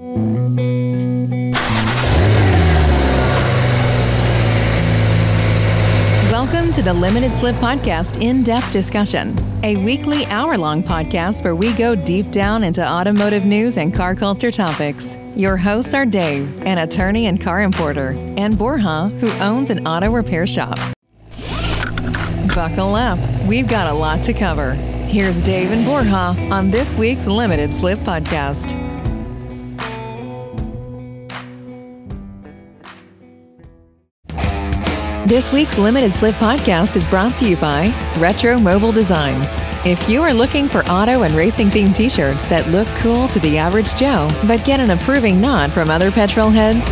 Welcome to the Limited Slip Podcast In Depth Discussion, a weekly hour long podcast where we go deep down into automotive news and car culture topics. Your hosts are Dave, an attorney and car importer, and Borja, who owns an auto repair shop. Buckle up, we've got a lot to cover. Here's Dave and Borja on this week's Limited Slip Podcast. This week's Limited Slip podcast is brought to you by Retro Mobile Designs. If you are looking for auto and racing themed t shirts that look cool to the average Joe, but get an approving nod from other petrol heads,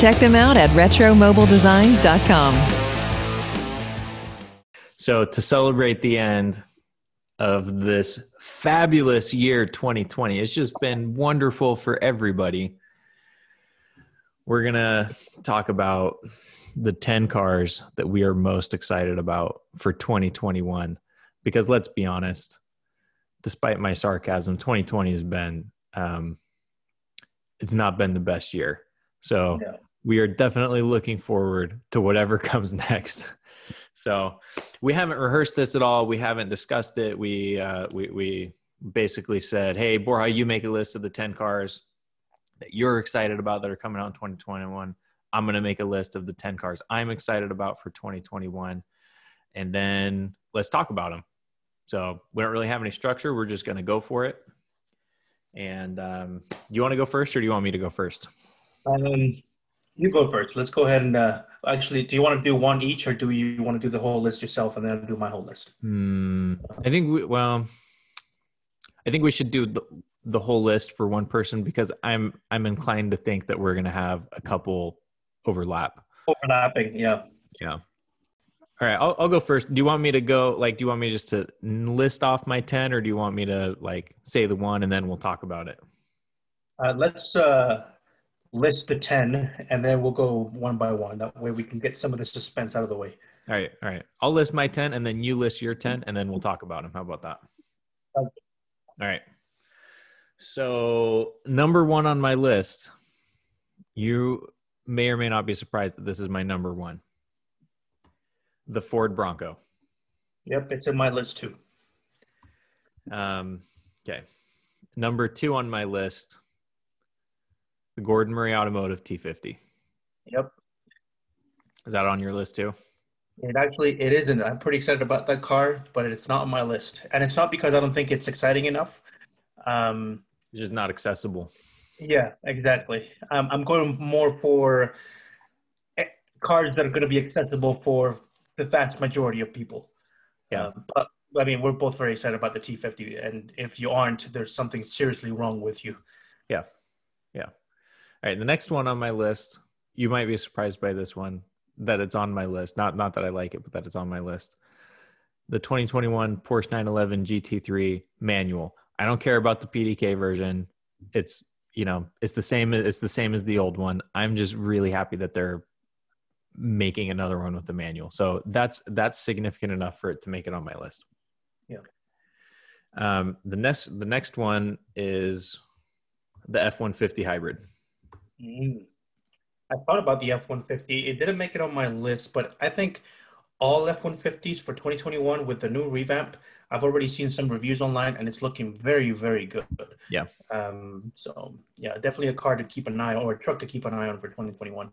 check them out at RetroMobileDesigns.com. So, to celebrate the end of this fabulous year 2020, it's just been wonderful for everybody. We're going to talk about the 10 cars that we are most excited about for 2021 because let's be honest despite my sarcasm 2020 has been um, it's not been the best year. So we are definitely looking forward to whatever comes next. So we haven't rehearsed this at all. We haven't discussed it. We uh, we, we basically said hey borja you make a list of the 10 cars that you're excited about that are coming out in 2021 I'm going to make a list of the 10 cars I'm excited about for 2021. And then let's talk about them. So we don't really have any structure. We're just going to go for it. And um, do you want to go first or do you want me to go first? Um, you go first. Let's go ahead and uh, actually, do you want to do one each or do you want to do the whole list yourself and then I'll do my whole list? Hmm. I think, we, well, I think we should do the, the whole list for one person because I'm I'm inclined to think that we're going to have a couple overlap. Overlapping, yeah. Yeah. All right, I'll, I'll go first. Do you want me to go like? Do you want me just to list off my ten, or do you want me to like say the one and then we'll talk about it? Uh, let's uh, list the ten, and then we'll go one by one. That way, we can get some of the suspense out of the way. All right, all right. I'll list my ten, and then you list your ten, and then we'll talk about them. How about that? All right. So number one on my list, you may or may not be surprised that this is my number one. The Ford Bronco. Yep, it's in my list too. Um, okay. Number two on my list, the Gordon Murray Automotive T50. Yep. Is that on your list too? It actually it isn't. I'm pretty excited about that car, but it's not on my list, and it's not because I don't think it's exciting enough. Um, it's just not accessible. Yeah, exactly. Um, I'm going more for eh, cars that are going to be accessible for the vast majority of people. Yeah. Um, but I mean, we're both very excited about the T50, and if you aren't, there's something seriously wrong with you. Yeah. Yeah. All right. The next one on my list, you might be surprised by this one that it's on my list. Not not that I like it, but that it's on my list. The 2021 Porsche 911 GT3 manual. I don't care about the PDK version. It's you know it's the same it's the same as the old one. I'm just really happy that they're making another one with the manual. So that's that's significant enough for it to make it on my list. Yeah. Um the next the next one is the f-150 hybrid. Mm. i thought about the f-150 it didn't make it on my list but i think all f-150s for 2021 with the new revamp I've already seen some reviews online, and it's looking very, very good. Yeah. Um, so yeah, definitely a car to keep an eye on, or a truck to keep an eye on for 2021.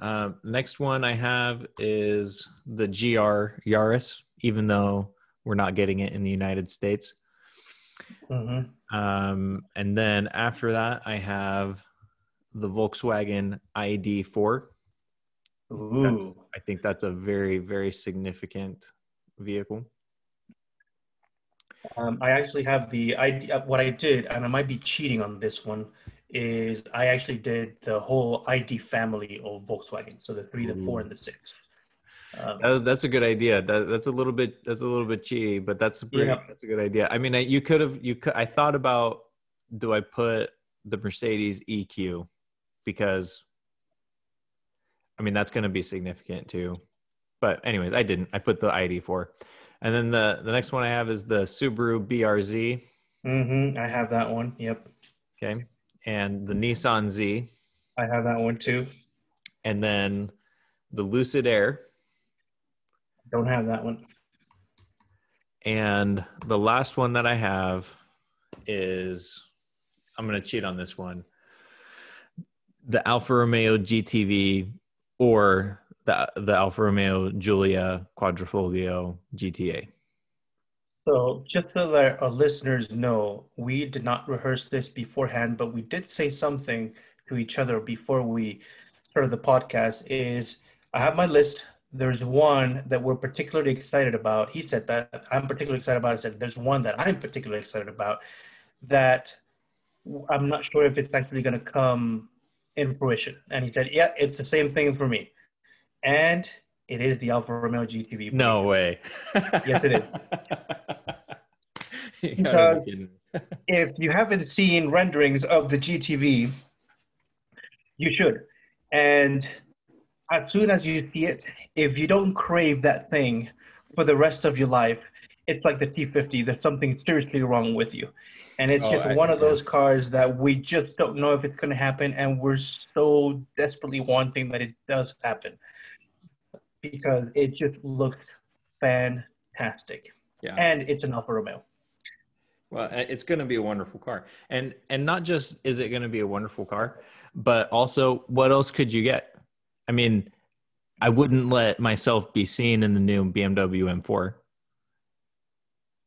Uh, next one I have is the GR Yaris, even though we're not getting it in the United States. Mm-hmm. Um, and then after that, I have the Volkswagen ID4. Ooh. I think that's a very, very significant vehicle. Um, I actually have the I uh, what I did, and I might be cheating on this one. Is I actually did the whole ID family of Volkswagen, so the three, the four, and the six. Um, that, that's a good idea. That, that's a little bit that's a little bit cheaty, but that's a pretty, yeah. that's a good idea. I mean, I, you could have you could. I thought about do I put the Mercedes EQ because I mean that's going to be significant too. But anyways, I didn't. I put the ID4. And then the the next one I have is the Subaru BRZ. Mm-hmm. I have that one. Yep. Okay. and the Nissan Z, I have that one too. and then the Lucid Air, Don't have that one. and the last one that I have is I'm going to cheat on this one. The Alfa Romeo GTV or the the Alfa Romeo Giulia Quadrifoglio GTA. So, just to let our listeners know, we did not rehearse this beforehand, but we did say something to each other before we started the podcast. Is I have my list. There's one that we're particularly excited about. He said that I'm particularly excited about. I said there's one that I'm particularly excited about that I'm not sure if it's actually going to come in fruition. And he said, yeah, it's the same thing for me. And it is the Alfa Romeo GTV. No way. Yes, it is. You gotta be Because- if you haven't seen renderings of the GTV, you should. And as soon as you see it, if you don't crave that thing for the rest of your life, it's like the T50. There's something seriously wrong with you. And it's Oh, just I- one of those cars that we just don't know if it's going to happen. And we're so desperately wanting that it does happen because it just looks fantastic. Yeah. And it's an Alfa Romeo. Well, it's going to be a wonderful car, and and not just is it going to be a wonderful car, but also what else could you get? I mean, I wouldn't let myself be seen in the new BMW M4.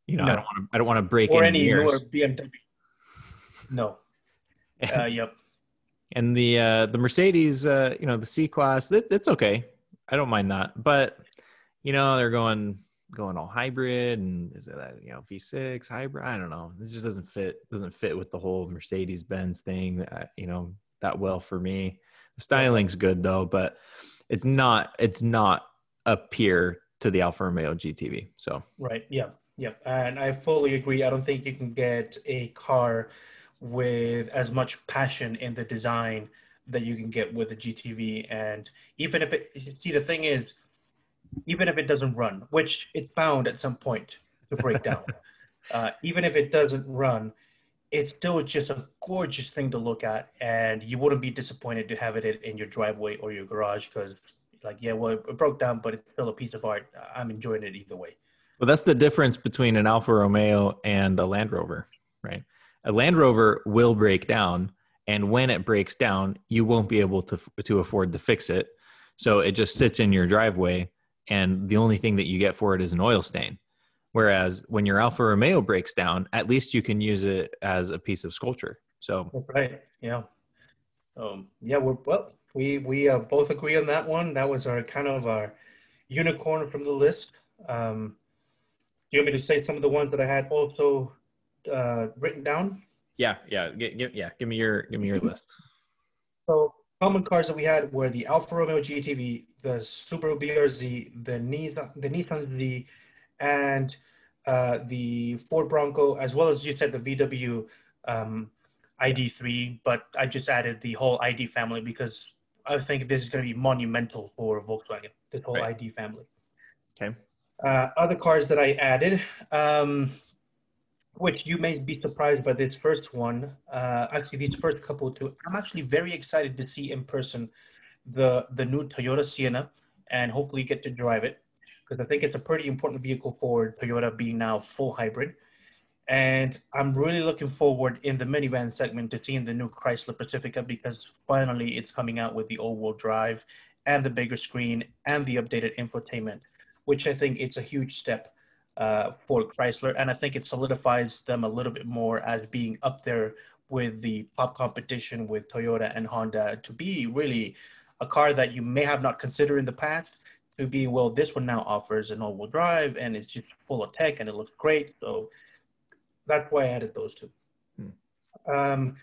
You know, I don't want to. I don't want to break or any any newer BMW. No. Uh, yep. and the uh, the Mercedes, uh, you know, the C class, that, it's okay. I don't mind that, but you know, they're going going all hybrid, and is it that you know V6 hybrid? I don't know. This just doesn't fit doesn't fit with the whole Mercedes Benz thing. uh, you know that well for me. The styling's good though, but it's not it's not a peer to the Alfa Romeo GTV. So Right. Yep. Yep. And I fully agree. I don't think you can get a car with as much passion in the design that you can get with the GTV. And even if it, see, the thing is, even if it doesn't run, which it's bound at some point to break down, uh, even if it doesn't run, it's still just a gorgeous thing to look at. And you wouldn't be disappointed to have it in- in your driveway or your garage because, like, yeah, well, it broke down, but it's still a piece of art. I'm enjoying it either way. Well, that's the difference between an Alfa Romeo and a Land Rover, right? A Land Rover will break down, and when it breaks down, you won't be able to to afford to fix it. So it just sits in your driveway, and the only thing that you get for it is an oil stain. Whereas when your Alfa Romeo breaks down, at least you can use it as a piece of sculpture. So right. Yeah. Um, yeah, we're well. We we uh, both agree on that one. That was our kind of our unicorn from the list. Um, you want me to say some of the ones that I had also uh, written down? yeah, yeah, gi- gi- yeah. Give me your give me your list. So common cars that we had were the Alfa Romeo GTV, the Subaru BRZ, the Nissan, the Nissan Z, and uh, the Ford Bronco, as well as you said the VW um, ID3. But I just added the whole ID family because I think this is going to be monumental for Volkswagen. This whole Right. ID family. Okay. Uh, other cars that I added, um, which you may be surprised by this first one. Uh, actually, these first couple too. I'm actually very excited to see in person the the new Toyota Sienna and hopefully get to drive it because I think it's a pretty important vehicle for Toyota being now full hybrid. And I'm really looking forward in the minivan segment to seeing the new Chrysler Pacifica because finally it's coming out with the all-wheel drive and the bigger screen and the updated infotainment, which I think it's a huge step uh, for Chrysler, and I think it solidifies them a little bit more as being up there with the top competition with Toyota and Honda to be really a car that you may have not considered in the past. To be well, this one now offers an all-wheel drive and it's just full of tech and it looks great. So that's why I added those two. Um,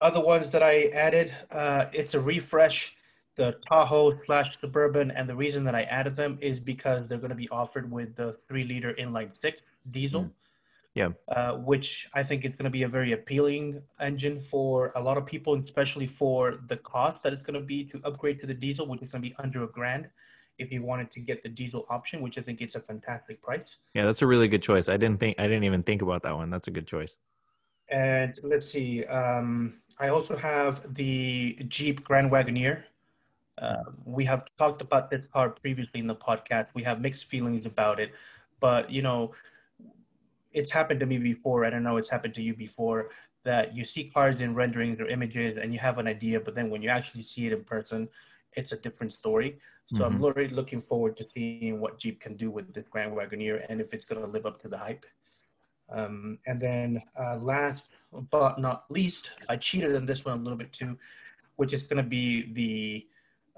other ones that I added, uh, it's a refresh the Tahoe slash Suburban, and the reason that I added them is because they're going to be offered with the three liter inline six diesel. Mm. Yeah. Uh, which I think is going to be a very appealing engine for a lot of people, especially for the cost that it's going to be to upgrade to the diesel, which is going to be under a grand if you wanted to get the diesel option, which I think it's a fantastic price. Yeah, that's a really good choice. I didn't think I didn't even think about that one. That's a good choice. And let's see, um, I also have the Jeep Grand Wagoneer. Uh, we have talked about this car previously in the podcast. We have mixed feelings about it, but you know, it's happened to me before. I don't know it's happened to you before that you see cars in renderings or images and you have an idea, but then when you actually see it in person, it's a different story. So mm-hmm. I'm really looking forward to seeing what Jeep can do with this Grand Wagoneer and if it's going to live up to the hype. Um, and then uh, last but not least, I cheated in this one a little bit too, which is going to be the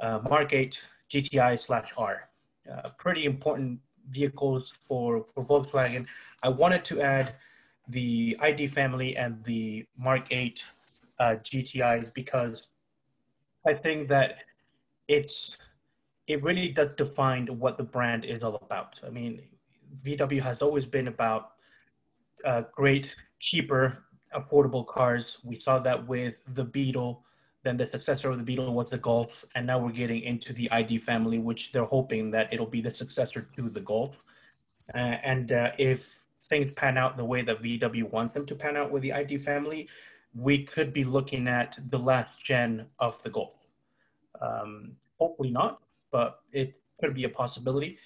uh, Mark 8 GTI slash R. Uh, pretty important vehicles for, for Volkswagen. I wanted to add the ID family and the Mark 8 uh, GTIs because I think that it's it really does define what the brand is all about. I mean, VW has always been about uh, great, cheaper, affordable cars. We saw that with the Beetle. Then the successor of the Beetle was the Golf, and now we're getting into the ID family, which they're hoping that it'll be the successor to the Golf. Uh, and uh, if things pan out the way that VW wants them to pan out with the ID family, we could be looking at the last gen of the Golf. Um, hopefully not, but it could be a possibility.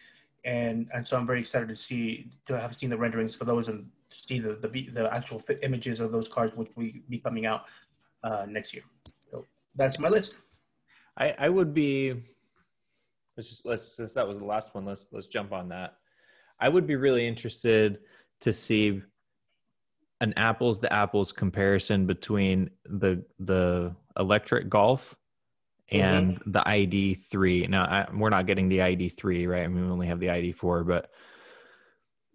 And and so I'm very excited to see to have seen the renderings for those and see the the, the actual images of those cars, which will be coming out uh, next year. That's my list. I I would be. Let's just let's since that was the last one. Let's let's jump on that. I would be really interested to see an apples to apples comparison between the the electric golf and mm-hmm. the ID3. Now I, we're not getting the ID3, right? I mean, we only have the ID4, but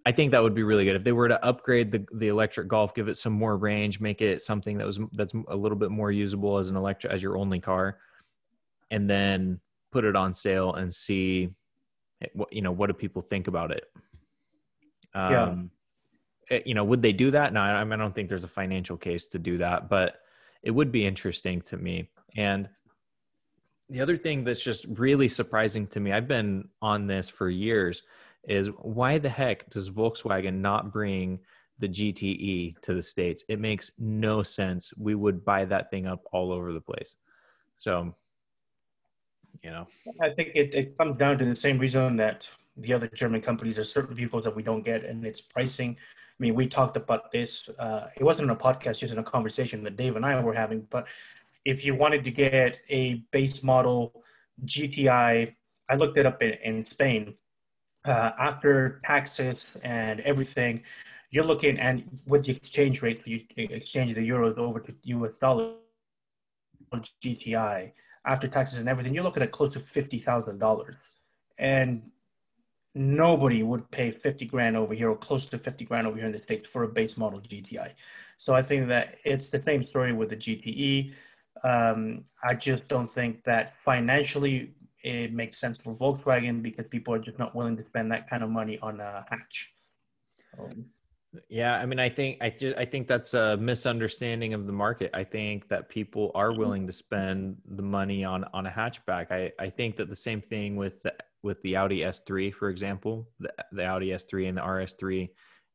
I think that would be really good if they were to upgrade the the electric golf, give it some more range, make it something that was that's a little bit more usable as an electric as your only car, and then put it on sale and see what you know what do people think about it. Um, yeah. Eh, you know, would they do that? No, I, I don't think there's a financial case to do that, but it would be interesting to me. And the other thing that's just really surprising to me, I've been on this for years is why the heck does Volkswagen not bring the GTE to the States? It makes no sense. We would buy that thing up all over the place. So, you know. I think it, it comes down to the same reason that the other German companies are certain vehicles that we don't get, and it's pricing. I mean, we talked about this. Uh, it wasn't a podcast, just in a conversation that Dave and I were having. But if you wanted to get a base model GTI, I looked it up in, in Spain uh, after taxes and everything, you're looking and with the exchange rate, you exchange the euros over to US dollars on GTI after taxes and everything, you're looking at close to fifty thousand dollars, and nobody would pay fifty grand over here or close to fifty grand over here in the states for a base model GTI. So I think that it's the same story with the GTE. Um, I just don't think that financially it makes sense for Volkswagen because people are just not willing to spend that kind of money on a hatch. Um, yeah, I mean, I think I just I think that's a misunderstanding of the market. I think that people are willing to spend the money on on a hatchback. I I think that the same thing with the, with the Audi S3, for example, the, the Audi S3 and the RS3,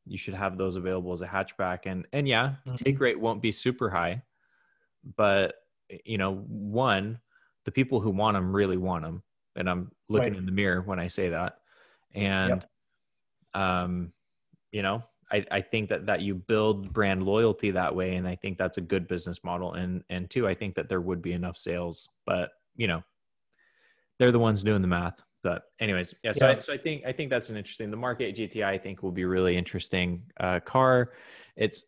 you should have those available as a hatchback. And and yeah, mm-hmm. take rate won't be super high, but you know, one the people who want them really want them and i'm looking right. in the mirror when i say that and yep. um you know I, I think that that you build brand loyalty that way and i think that's a good business model and and two i think that there would be enough sales but you know they're the ones doing the math but anyways yeah so, yeah. I, so I think i think that's an interesting the Mark 8 gti i think will be really interesting uh car it's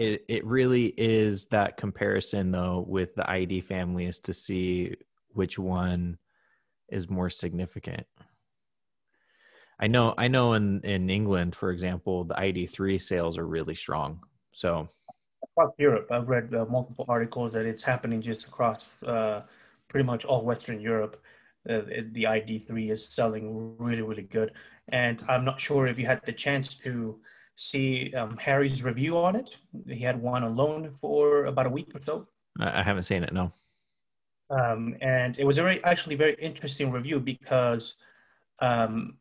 it it really is that comparison though with the ID family is to see which one is more significant. I know I know in in England for example the ID3 sales are really strong. So across Europe I've read uh, multiple articles that it's happening just across uh, pretty much all western Europe. Uh, the ID3 is selling really really good and I'm not sure if you had the chance to see um, Harry's review on it. He had one alone for about a week or so. I haven't seen it, no. Um, and it was a very, actually very interesting review because um,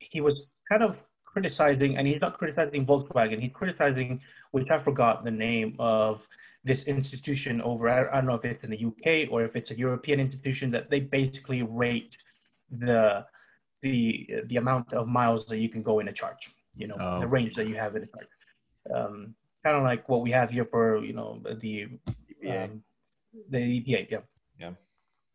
he was kind of criticizing, and he's not criticizing Volkswagen, he's criticizing, which I forgot the name of this institution over. I, don't know if it's in the UK or if it's a European institution that they basically rate the the the amount of miles that you can go in a charge. You know, Oh. the range that you have in a charge. Um, kind of like what we have here for you know the EPA. um, the EPA. Yeah. Yeah.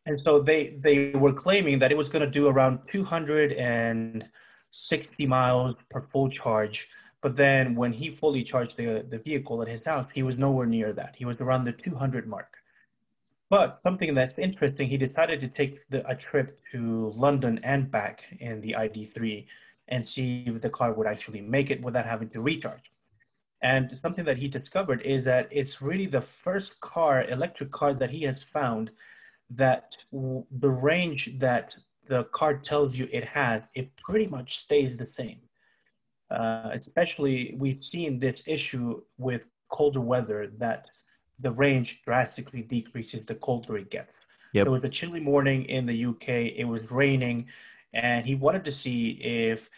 And so they they were claiming that it was going to do around 260 miles per full charge. But then when he fully charged the, the vehicle at his house, he was nowhere near that. He was around the 200 mark. But something that's interesting, he decided to take the, a trip to London and back in the ID3 and see if the car would actually make it without having to recharge. And something that he discovered is that it's really the first car, electric car, that he has found that w- the range that the car tells you it has, it pretty much stays the same. Uh, especially, we've seen this issue with colder weather that the range drastically decreases the colder it gets. Yep. It was a chilly morning in the UK, it was raining, and he wanted to see if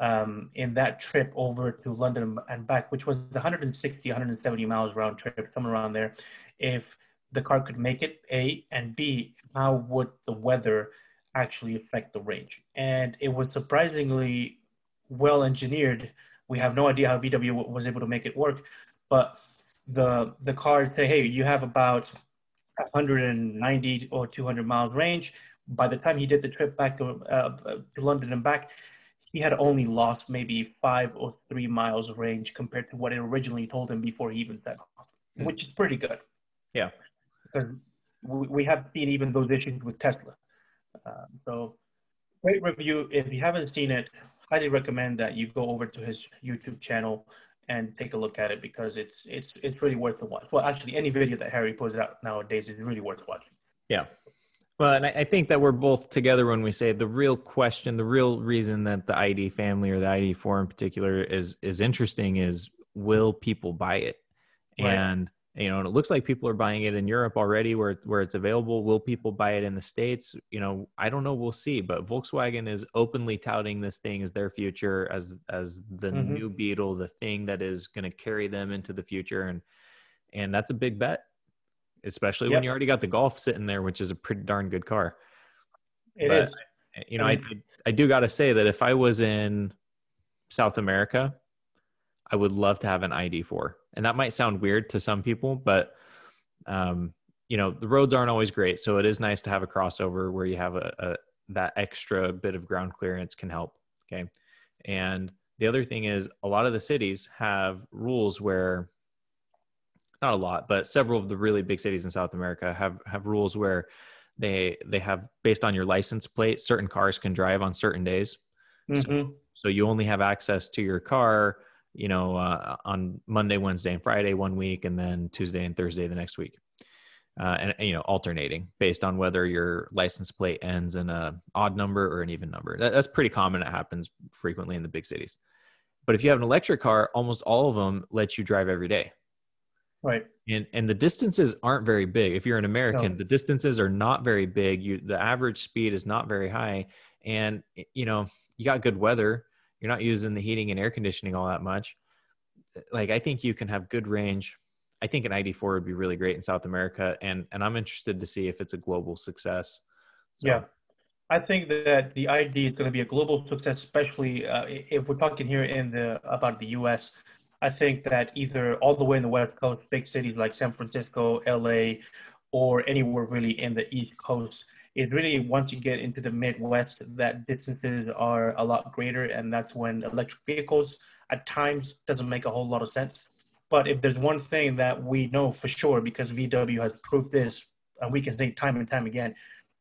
um, in that trip over to London and back, which was 160, 170 miles round trip, somewhere around there, if the car could make it, A, and B, how would the weather actually affect the range? And it was surprisingly well engineered. We have no idea how VW was able to make it work, but the the car say, hey, you have about 190 or 200 miles range. By the time he did the trip back to, uh, to London and back, he had only lost maybe five or three miles of range compared to what it originally told him before he even set off, Mm. which is pretty good. Yeah. Because we, have seen even those issues with Tesla. Um, so, great review. If you haven't seen it, highly recommend that you go over to his YouTube channel and take a look at it because it's it's it's really worth the watch. Well, actually, any video that Harry puts out nowadays is really worth watching. Yeah. Well, and I, I think that we're both together when we say the real question, the real reason that the ID family or the ID4 in particular is is interesting is will people buy it? Right. And you know, and it looks like people are buying it in Europe already where where it's available. Will people buy it in the States? You know, I don't know, we'll see. But Volkswagen is openly touting this thing as their future, as as the Mhm. new Beetle, the thing that is gonna carry them into the future. And and that's a big bet especially when you already got the golf sitting there which is a pretty darn good car. It But- is. you know I I, I do got to say that if i was in south america i would love to have an id4 and that might sound weird to some people but um, you know the roads aren't always great. So it is nice to have a crossover where you have a, a that extra bit of ground clearance can help. Okay. And the other thing is a lot of the cities have rules where not a lot but several of the really big cities in south america have have rules where they they have based on your license plate certain cars can drive on certain days. Mhm. so you only have access to your car you know uh, on monday wednesday and friday one week and then tuesday and thursday the next week. Uh, and you know alternating based on whether your license plate ends in a odd number or an even number. That, that's pretty common. It happens frequently in the big cities. But if you have an electric car almost all of them let you drive every day Right. and and the distances aren't very big if you're an american No. the distances are not very big you the average speed is not very high and you know you got good weather you're not using the heating and air conditioning all that much like i think you can have good range i think an id4 would be really great in south america and and i'm interested to see if it's a global success So, Yeah. I think that the ID is going to be a global success, especially uh, if we're talking here in the about the U.S. I think that either all the way in the West Coast, big cities like San Francisco, L.A., or anywhere really in the East Coast, is really once you get into the Midwest, that distances are a lot greater, and that's when electric vehicles at times doesn't make a whole lot of sense. But if there's one thing that we know for sure, because VW has proved this, and we can say time and time again,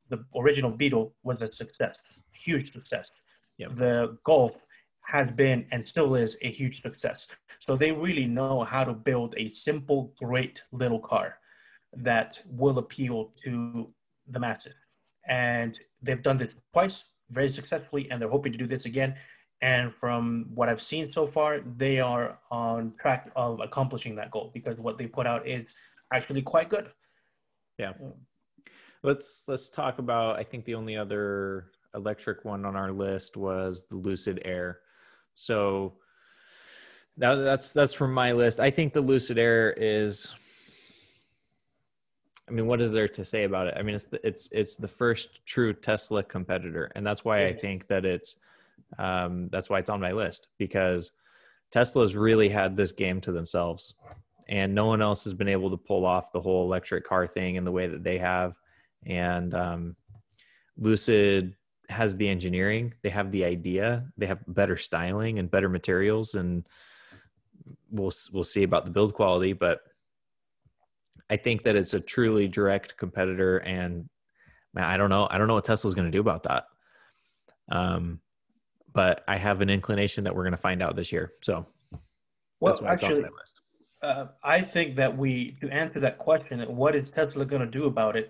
the original Beetle was a success, huge success. Yep. The Golf has been and still is a huge success. So they really know how to build a simple, great little car that will appeal to the masses. And they've done this twice very successfully, and they're hoping to do this again. And from what I've seen so far, they are on track of accomplishing that goal because what they put out is actually quite good. Yeah. Mm. Let's let's talk about i think the only other electric one on our list was the lucid air so that, that's that's from my list i think the lucid air is I mean, what is there to say about it? I mean, it's the, it's it's the first true Tesla competitor, and that's why I think that it's um, that's why it's on my list because Tesla's really had this game to themselves, and no one else has been able to pull off the whole electric car thing in the way that they have. And um, Lucid has the engineering, they have the idea, they have better styling and better materials, and we'll we'll see about the build quality, but I think that it's a truly direct competitor, and man, I don't know. I don't know what Tesla's going to do about that. Um, but I have an inclination that we're going to find out this year. So, well, actually, uh, I think that we to answer that question, what is Tesla going to do about it?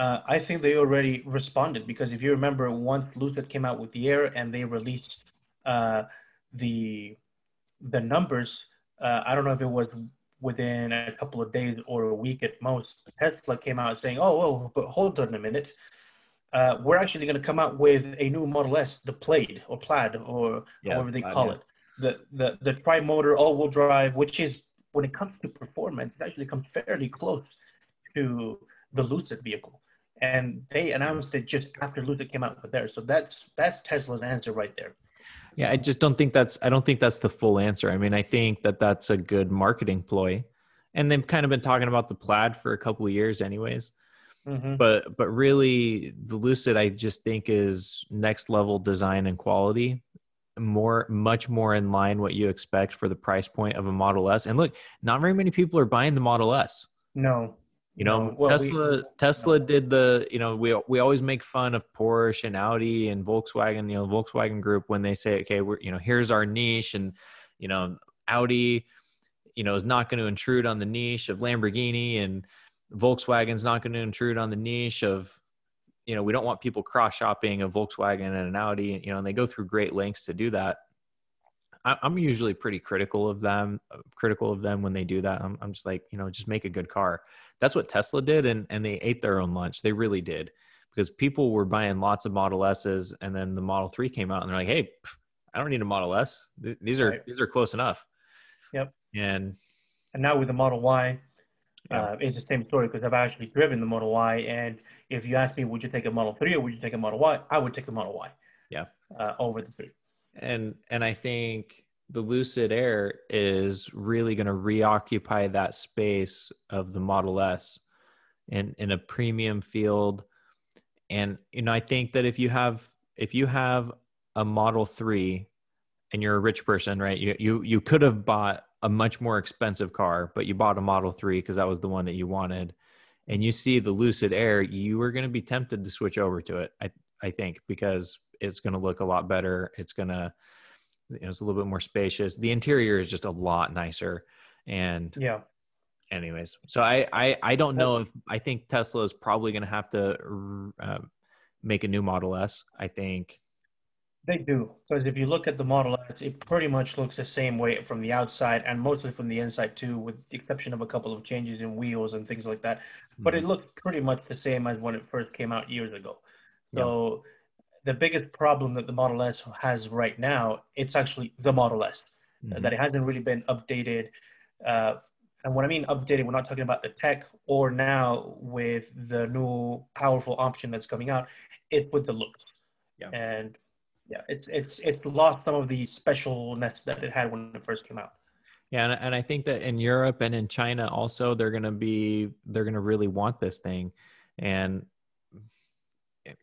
Uh, I think they already responded because if you remember, once Lucid came out with the Air and they released uh, the the numbers, uh, I don't know if it was within a couple of days or a week at most, Tesla came out saying, "Oh, well, but hold on a minute, uh, we're actually going to come out with a new Model S, the Plaid or Plaid or yeah, however they call yeah. it, the the the tri-motor all-wheel drive, which is when it comes to performance, it actually comes fairly close to the Lucid vehicle." And they announced it just after Lucid came out with theirs. So that's that's Tesla's answer right there. Yeah, I just don't think that's I don't think that's the full answer. I mean, I think that that's a good marketing ploy, and they've kind of been talking about the plaid for a couple of years, anyways. Mm-hmm. But but really, the Lucid I just think is next level design and quality, more much more in line what you expect for the price point of a Model S. And look, not very many people are buying the Model S. No, you know, well, Tesla we, Tesla did the, you know, we we always make fun of Porsche and Audi and Volkswagen, you know, Volkswagen group when they say, okay, we're, you know, here's our niche and, you know, Audi, you know, is not going to intrude on the niche of Lamborghini and Volkswagen's not going to intrude on the niche of, you know, we don't want people cross shopping a Volkswagen and an Audi, you know, and they go through great lengths to do that. I'm usually pretty critical of them, critical of them when they do that. I'm, I'm just like, you know, just make a good car that's what Tesla did, and and they ate their own lunch. They really did because people were buying lots of Model S's, and then the Model Three came out, and they're like, "Hey, I don't need a Model S. These are right. these are close enough." Yep. And and now with the Model Y, yeah. uh, it's the same story because I've actually driven the Model Y, and if you ask me, would you take a Model Three or would you take a Model Y? I would take the Model Y. Yeah. Uh, over the three. And and I think the Lucid Air is really going to reoccupy that space of the Model S in, in a premium field. And, you know, I think that if you have, if you have a Model 3 and you're a rich person, right, you, you, you could have bought a much more expensive car, but you bought a Model 3 because that was the one that you wanted. And you see the Lucid Air, you are going to be tempted to switch over to it. I, I think because it's going to look a lot better. It's going to, you know, it's a little bit more spacious. The interior is just a lot nicer. And yeah. Anyways, so I I, I don't know if I think Tesla is probably going to have to uh, make a new Model S. I think they do because if you look at the Model S, it pretty much looks the same way from the outside and mostly from the inside too, with the exception of a couple of changes in wheels and things like that. Mm-hmm. But it mm-hmm. looks pretty much the same as when it first came out years ago. So. Yeah the biggest problem that the Model S has right now, it's actually the Model S, mm-hmm. that it hasn't really been updated. Uh, and when I mean updated, we're not talking about the tech or now with the new powerful option that's coming out, it's with the looks. Yeah. And yeah, it's it's it's lost some of the specialness that it had when it first came out. Yeah, and, and I think that in Europe and in China also, they're going to be they're going to really want this thing, and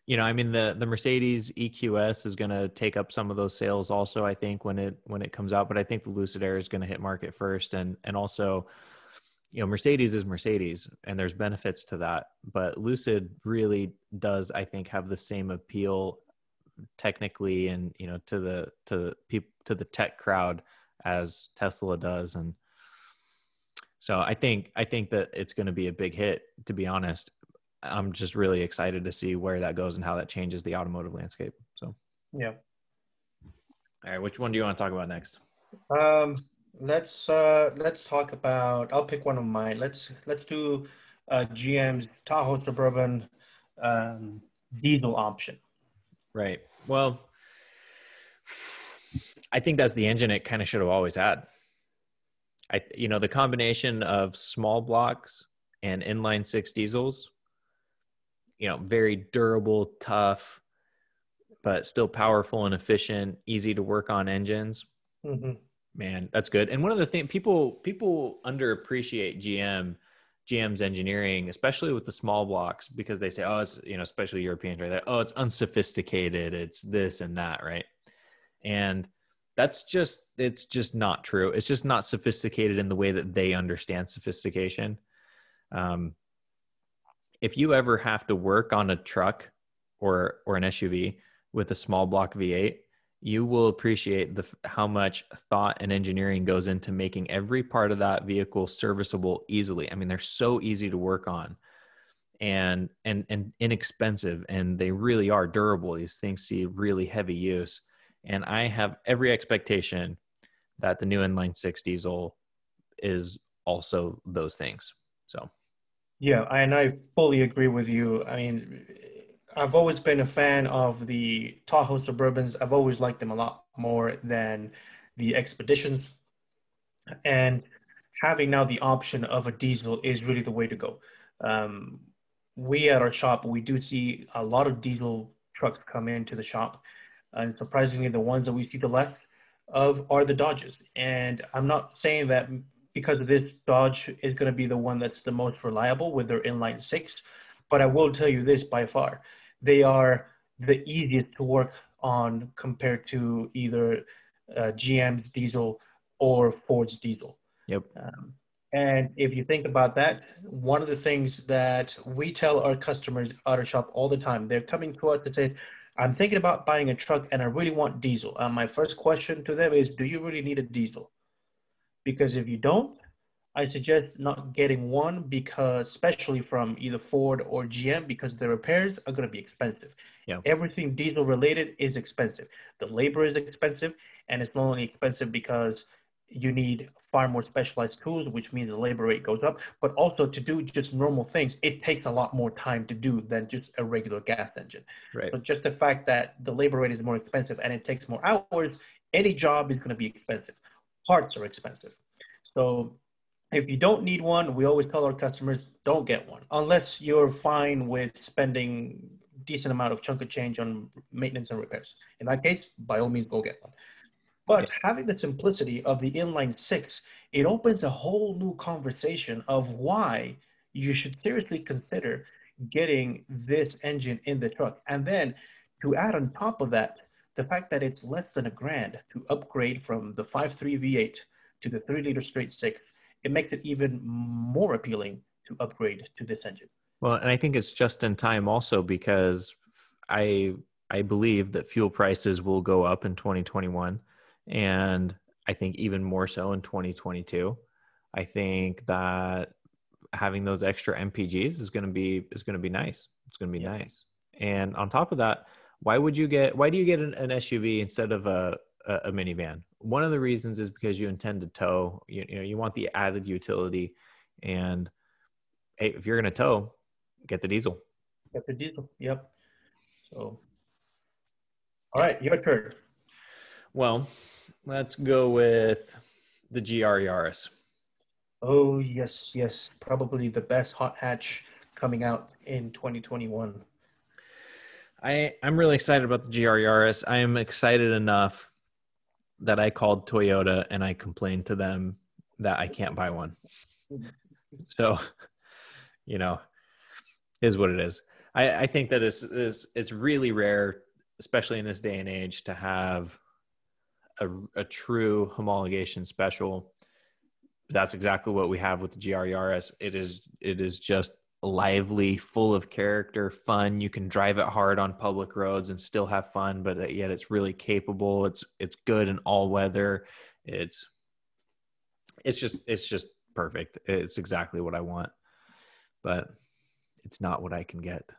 you know, I mean the the Mercedes EQS is going to take up some of those sales also. I think when it when it comes out, but I think the Lucid Air is going to hit market first, and and also, you know, Mercedes is Mercedes, and there's benefits to that. But Lucid really does, I think, have the same appeal technically, and you know, to the to the people to the tech crowd as Tesla does, and so I think I think that it's going to be a big hit. To be honest, I'm just really excited to see where that goes and how that changes the automotive landscape. So, yeah. All right, which one do you want to talk about next? Um, let's uh, let's talk about. I'll pick one of mine. Let's let's do uh, GM's Tahoe Suburban um, diesel option. Right. Well, I think that's the engine it kind of should have always had. I, you know, the combination of small blocks and inline six diesels, you know, very durable, tough, but still powerful and efficient, easy to work on engines. Mm-hmm. Man, that's good. And one of the things people people underappreciate GM GM's engineering, especially with the small blocks, because they say, oh, it's you know, especially Europeans, right? Oh, it's unsophisticated, it's this and that, right? And that's just it's just not true. It's just not sophisticated in the way that they understand sophistication. Um, if you ever have to work on a truck or or an SUV with a small block V8, you will appreciate the how much thought and engineering goes into making every part of that vehicle serviceable easily. I mean, they're so easy to work on and and and inexpensive and they really are durable. These things see really heavy use. And I have every expectation that the new inline six diesel is also those things. So yeah, and I fully agree with you. I mean, I've always been a fan of the Tahoe Suburbans. I've always liked them a lot more than the Expeditions. And having now the option of a diesel is really the way to go. Um, we at our shop, we do see a lot of diesel trucks come into the shop. And surprisingly, the ones that we see the less of are the Dodges. And I'm not saying that because of this, Dodge is going to be the one that's the most reliable with their inline six. But I will tell you this by far, they are the easiest to work on compared to either uh, GM's diesel or Ford's diesel. Yep. Um, and if you think about that, one of the things that we tell our customers at our shop all the time, they're coming to us to say, I'm thinking about buying a truck and I really want diesel. Uh, my first question to them is, do you really need a diesel? Because if you don't, I suggest not getting one because, especially from either Ford or GM, because the repairs are going to be expensive. Yeah. Everything diesel related is expensive. The labor is expensive, and it's not only expensive because you need far more specialized tools, which means the labor rate goes up, but also to do just normal things, it takes a lot more time to do than just a regular gas engine. Right. So just the fact that the labor rate is more expensive and it takes more hours, any job is going to be expensive parts are expensive. So if you don't need one, we always tell our customers don't get one unless you're fine with spending decent amount of chunk of change on maintenance and repairs. In that case, by all means, go get one. But having the simplicity of the inline six, it opens a whole new conversation of why you should seriously consider getting this engine in the truck. And then to add on top of that, the fact that it's less than a grand to upgrade from the 5.3 V8 to the 3 liter straight six, it makes it even more appealing to upgrade to this engine. Well, and I think it's just in time also because I I believe that fuel prices will go up in 2021 and I think even more so in 2022. I think that having those extra MPGs is going to be is going to be nice. It's going to be yeah. nice. And on top of that, why would you get why do you get an, an SUV instead of a, a, a minivan? One of the reasons is because you intend to tow. You, you know you want the added utility. And hey if you're going to tow get the diesel. Get the diesel. Yep. So all right your turn. Well let's go with the gr yaris. Oh yes yes. Probably the best hot hatch coming out in 2021 I I'm really excited about the GR Yaris. I am excited enough that I called Toyota and I complained to them that I can't buy one. So, you know, is what it is. I, I think that it's, it's, it's really rare, especially in this day and age, to have a, a true homologation special. That's exactly what we have with the GR Yaris. It is it is just lively, full of character, fun. You can drive it hard on public roads and still have fun, but yet it's really capable. It's it's good in all weather. It's it's just it's just perfect. It's exactly what I want. But it's not what I can get.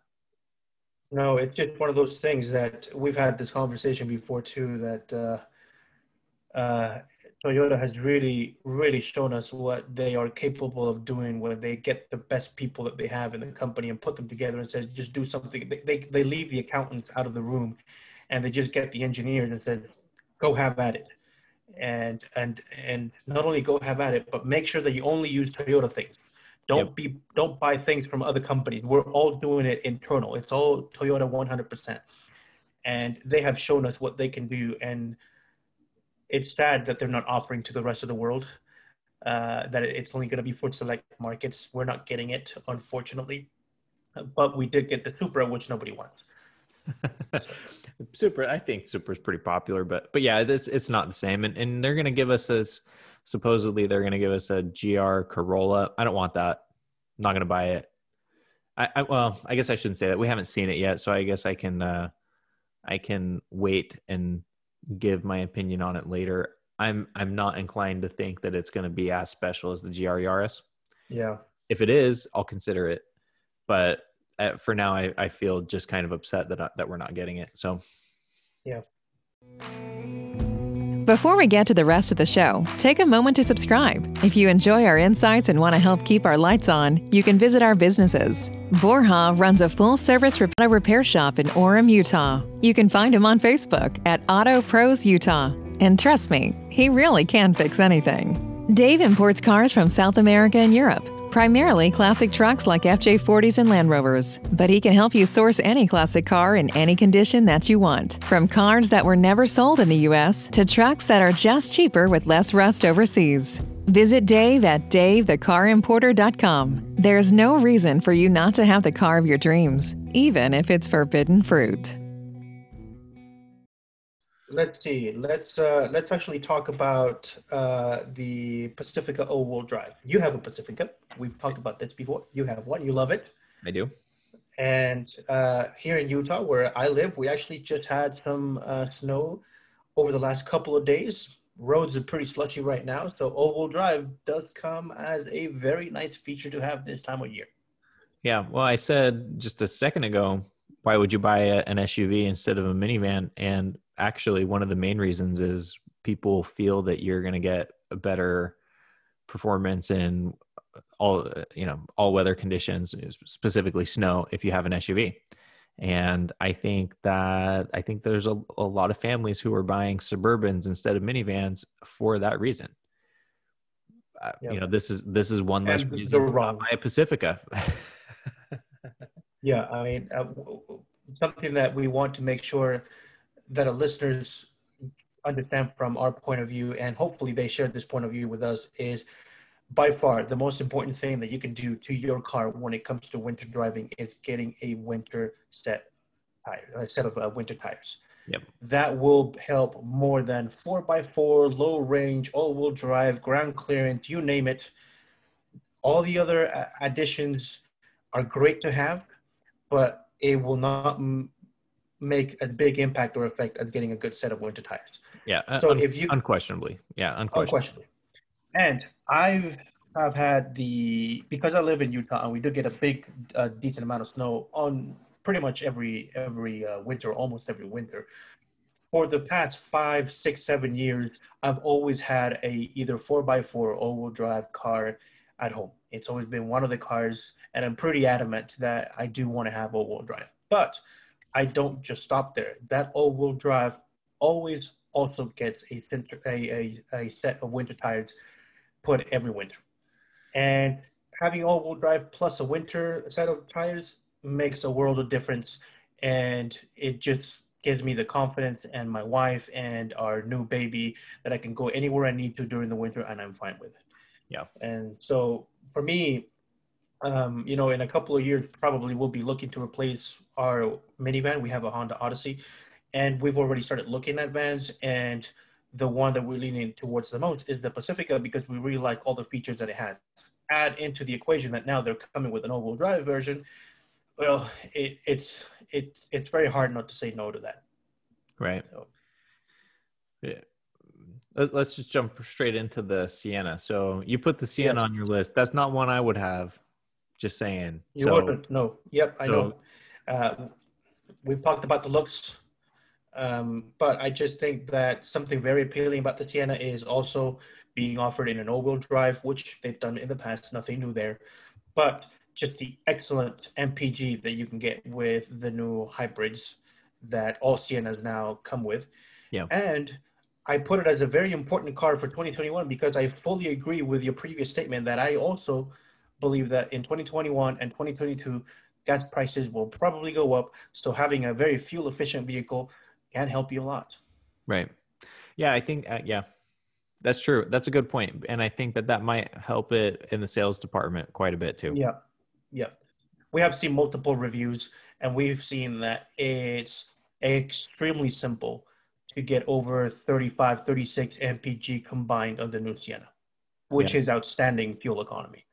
No, it's just one of those things that we've had this conversation before too that uh uh Toyota has really, really shown us what they are capable of doing when they get the best people that they have in the company and put them together and says, just do something. They, they, they leave the accountants out of the room and they just get the engineers and said, go have at it. And, and, and not only go have at it, but make sure that you only use Toyota things. Don't Yep. be don't buy things from other companies. We're all doing it internal. It's all Toyota 100%. And they have shown us what they can do and it's sad that they're not offering to the rest of the world. Uh, that it's only going to be for select markets. We're not getting it, unfortunately. But we did get the Supra, which nobody wants. Supra, I think Supra is pretty popular, but but yeah, this it's not the same, and and they're gonna give us this. Supposedly, they're gonna give us a GR Corolla. I don't want that. I'm not gonna buy it. I, I well, I guess I shouldn't say that. We haven't seen it yet, so I guess I can uh, I can wait and give my opinion on it later. I'm I'm not inclined to think that it's gonna be as special as the GR Yaris. Yeah. If it is, I'll consider it, but uh, for now, I, I feel just kind of upset that that we're not getting it. So Before we get to the rest of the show, take a moment to subscribe. If you enjoy our insights and want to help keep our lights on, you can visit our businesses. Borja runs a full service auto repair shop in Orem, Utah. You can find him on Facebook at Auto Pros Utah. And trust me, he really can fix anything. Dave imports cars from South America and Europe, primarily classic trucks like FJ40s and Land Rovers. But he can help you source any classic car in any condition that you want. From cars that were never sold in the U.S. to trucks that are just cheaper with less rust overseas. Visit Dave at DaveTheCarImporter.com. There's no reason for you not to have the car of your dreams, even if it's forbidden fruit. Let's see. Let's uh, let's actually talk about uh, the Pacifica all-wheel drive. You have a Pacifica. We've talked about this before. You have one. You love it. I do. And uh, here in Utah, where I live, we actually just had some uh, snow over the last couple of days. Roads are pretty slushy right now, so all-wheel drive does come as a very nice feature to have this time of year. Yeah. Well, I said just a second ago, why would you buy a, an SUV instead of a minivan? And actually, one of the main reasons is people feel that you're going to get a better performance in all you know all weather conditions, specifically snow, if you have an SUV. And I think that I think there's a, a lot of families who are buying Suburbans instead of minivans for that reason. Uh, Yep. You know, this is this is one less And reason to wrong. buy a Pacifica. Yeah, I mean, uh, something that we want to make sure that our listeners understand from our point of view, and hopefully they share this point of view with us, is by far the most important thing that you can do to your car when it comes to winter driving is getting a winter set tire, a set of uh, winter tires. Yep. That will help more than four by four, low range, all-wheel drive, ground clearance, you name it. All the other uh, additions are great to have, but it will not make a big impact or effect as getting a good set of winter tires. Yeah. So un- if you- unquestionably, yeah, unquestionably. Unquestionably. And I've have had the because I live in Utah and we do get a big, uh, decent amount of snow on pretty much every every uh, winter, almost every winter. For the past five, six, seven years, I've always had a either four by four all-wheel drive car at home. It's always been one of the cars, and I'm pretty adamant that I do want to have all-wheel drive. But I don't just stop there. That all-wheel drive always also gets a, center, a, a, a set of winter tires put every winter. And having all-wheel drive plus a winter set of tires makes a world of difference. And it just gives me the confidence and my wife and our new baby that I can go anywhere I need to during the winter and I'm fine with it. Yeah. And so for me, um, you know, in a couple of years, probably we'll be looking to replace our minivan. We have a Honda Odyssey, and we've already started looking at vans. And the one that we're leaning towards the most is the Pacifica because we really like all the features that it has. Add into the equation that now they're coming with an all-wheel drive version. Well, it, it's it it's very hard not to say no to that. Right. So- Yeah. Let- Let's just jump straight into the Sienna. So you put the Sienna on your list. That's not one I would have. Just saying. You so wouldn't? No. Yep, I know. Uh, we've talked about the looks, um, but I just think that something very appealing about the Sienna is also being offered in an all-wheel drive, which they've done in the past. Nothing new there, but just the excellent MPG that you can get with the new hybrids that all Siennas now come with. Yeah. And I put it as a very important car for 2021 because I fully agree with your previous statement that I also believe that in 2021 and 2022, gas prices will probably go up. So having a very fuel efficient vehicle can help you a lot. Right. Yeah, I think uh, yeah, that's true. That's a good point. and I think that that might help it in the sales department quite a bit too. Yeah, yeah. We have seen multiple reviews, and we've seen that it's extremely simple to get over 35, 36 mpg combined on the new Sienna, which yeah. is outstanding fuel economy.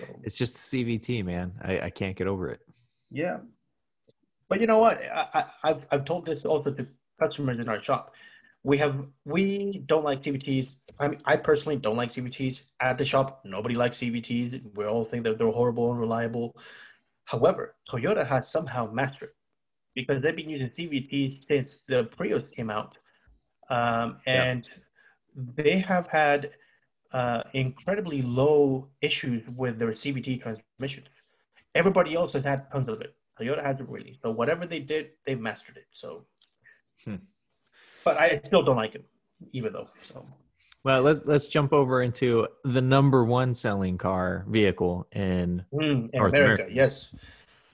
So it's just the CVT, man. I, I can't get over it. Yeah, but you know what? I, have I've told this also to customers in our shop we have we don't like CVTs. I mean, I personally don't like CVTs at the shop. Nobody likes CVTs. We all think that they're horrible and reliable. However, Toyota has somehow mastered because they've been using CVTs since the Prius came out, um, and yeah. they have had uh, incredibly low issues with their CVT transmission. Everybody else has had tons of it. Toyota hasn't really. So whatever they did, they've mastered it. So. Hmm but I still don't like him, even though. So. Well, let's let's jump over into the number one selling car vehicle in, mm, in North America, America. Yes,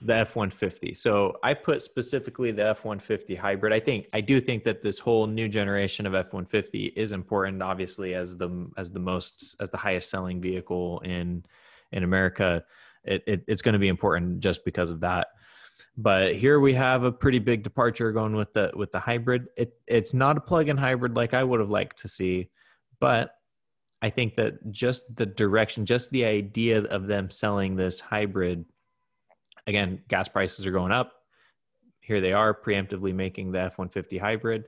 the F one fifty. So I put specifically the F one fifty hybrid. I think I do think that this whole new generation of F one fifty is important, obviously as the as the most as the highest selling vehicle in in America. It, it it's going to be important just because of that but here we have a pretty big departure going with the with the hybrid it it's not a plug-in hybrid like i would have liked to see but i think that just the direction just the idea of them selling this hybrid again gas prices are going up. Here they are preemptively making the f-150 hybrid.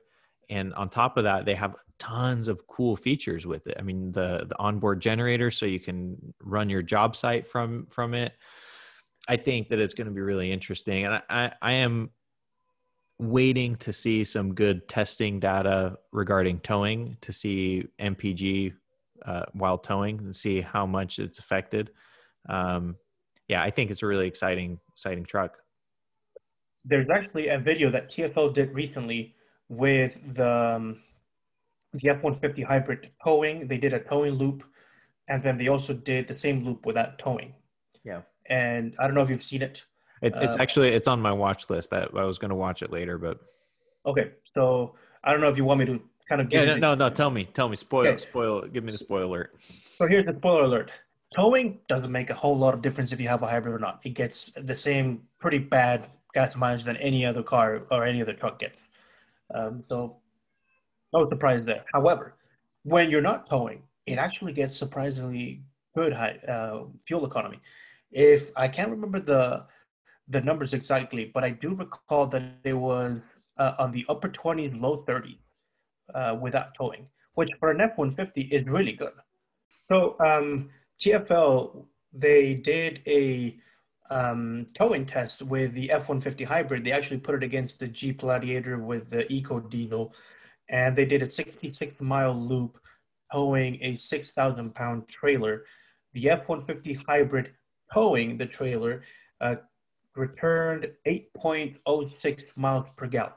And on top of that they have tons of cool features with it. I mean the the onboard generator so you can run your job site from from it. I think that it's going to be really interesting, and I, I, I am waiting to see some good testing data regarding towing to see MPG uh, while towing and see how much it's affected. Um, yeah, I think it's a really exciting, exciting truck. There's actually a video that TFL did recently with the um, the F-150 hybrid towing. They did a towing loop, and then they also did the same loop without towing. Yeah and I don't know if you've seen it. it it's uh, actually it's on my watch list. That I was going to watch it later, but okay. So I don't know if you want me to kind of. Yeah, no, no, no. Tell me, tell me. Spoil, okay. spoil. Give me the spoiler alert. So here's the spoiler alert. Towing doesn't make a whole lot of difference if you have a hybrid or not. It gets the same pretty bad gas mileage than any other car or any other truck gets. Um, so no surprise there. However, when you're not towing, it actually gets surprisingly good high, uh, fuel economy if I can't remember the the numbers exactly, but I do recall that it was uh, on the upper 20s, low 30s uh, without towing, which for an F-150 is really good. So um, TFL, they did a um, towing test with the F-150 hybrid. They actually put it against the Jeep Gladiator with the Eco Diesel, and they did a 66 mile loop towing a 6,000 pound trailer. The F-150 hybrid towing the trailer uh, returned 8.06 miles per gallon.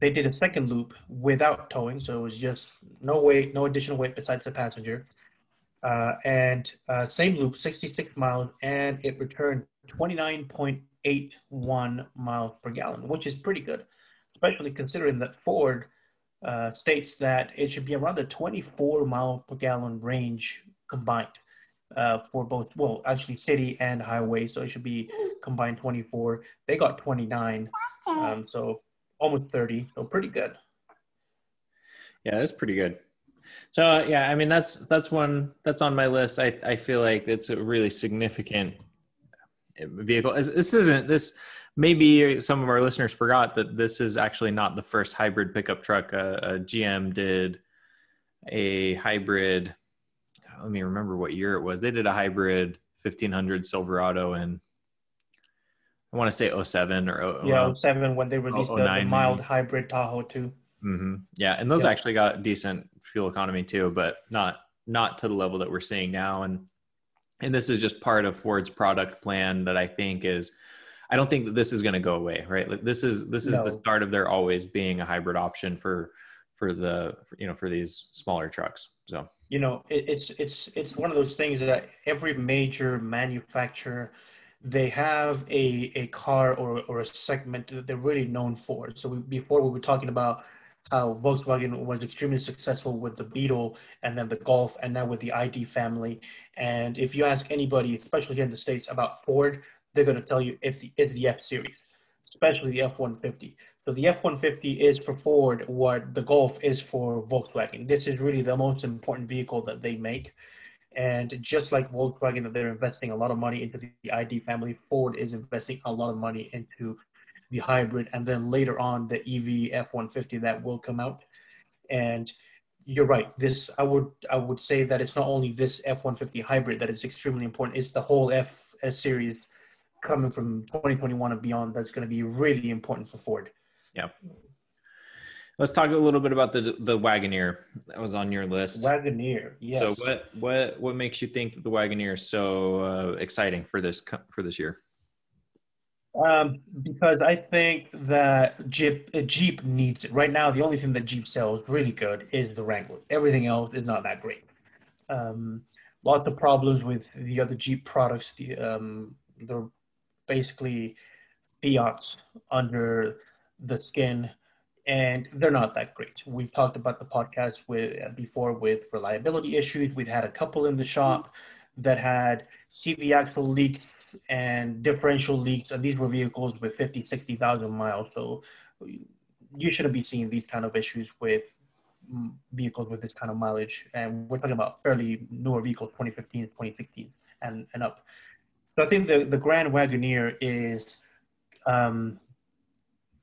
They did a second loop without towing, so it was just no weight, no additional weight besides the passenger. Uh, and uh, same loop, 66 miles, and it returned 29.81 miles per gallon, which is pretty good, especially considering that Ford uh, states that it should be around the 24 mile per gallon range combined uh, for both, well, actually city and highway. So it should be combined 24. They got 29. Um, so almost 30. So pretty good. Yeah, that's pretty good. So yeah, I mean that's that's one that's on my list. I I feel like it's a really significant vehicle. This isn't this. Maybe some of our listeners forgot that this is actually not the first hybrid pickup truck. Uh, uh GM did a hybrid let me remember what year it was. They did a hybrid 1500 Silverado and I want to say 07 or yeah, 07 when they released the, the, mild hybrid Tahoe too. Mm-hmm. Yeah, and those yeah. actually got decent fuel economy too, but not not to the level that we're seeing now. And and this is just part of Ford's product plan that I think is. I don't think that this is going to go away, right? This is this is no. the start of there always being a hybrid option for for the you know for these smaller trucks. So you know, it, it's it's it's one of those things that every major manufacturer they have a a car or or a segment that they're really known for. So we, before we were talking about how Volkswagen was extremely successful with the Beetle and then the Golf and now with the ID family. And if you ask anybody, especially here in the States, about Ford, they're going to tell you it's the, it's the F series, especially the F-150. So the F-150 is for Ford what the Golf is for Volkswagen. This is really the most important vehicle that they make. And just like Volkswagen, they're investing a lot of money into the ID family. Ford is investing a lot of money into the hybrid, and then later on the EV F-150 that will come out. And you're right. This I would I would say that it's not only this F-150 hybrid that is extremely important. It's the whole F series coming from 2021 and beyond that's going to be really important for Ford. Yeah. Let's talk a little bit about the the Wagoneer that was on your list. Wagoneer, yes. So what what what makes you think that the Wagoneer is so uh, exciting for this for this year? Um, because I think that Jeep uh, Jeep needs it right now. The only thing that Jeep sells really good is the Wrangler. Everything else is not that great. Um, lots of problems with the other Jeep products. The um, they're basically Fiats under the skin, and they're not that great. We've talked about the podcast with before with reliability issues. We've had a couple in the shop that had CV axle leaks and differential leaks, and these were vehicles with 50, 60,000 miles. So you shouldn't be seeing these kind of issues with vehicles with this kind of mileage. And we're talking about fairly newer vehicles, 2015, 2016, and, and up. So I think the, the Grand Wagoneer is um,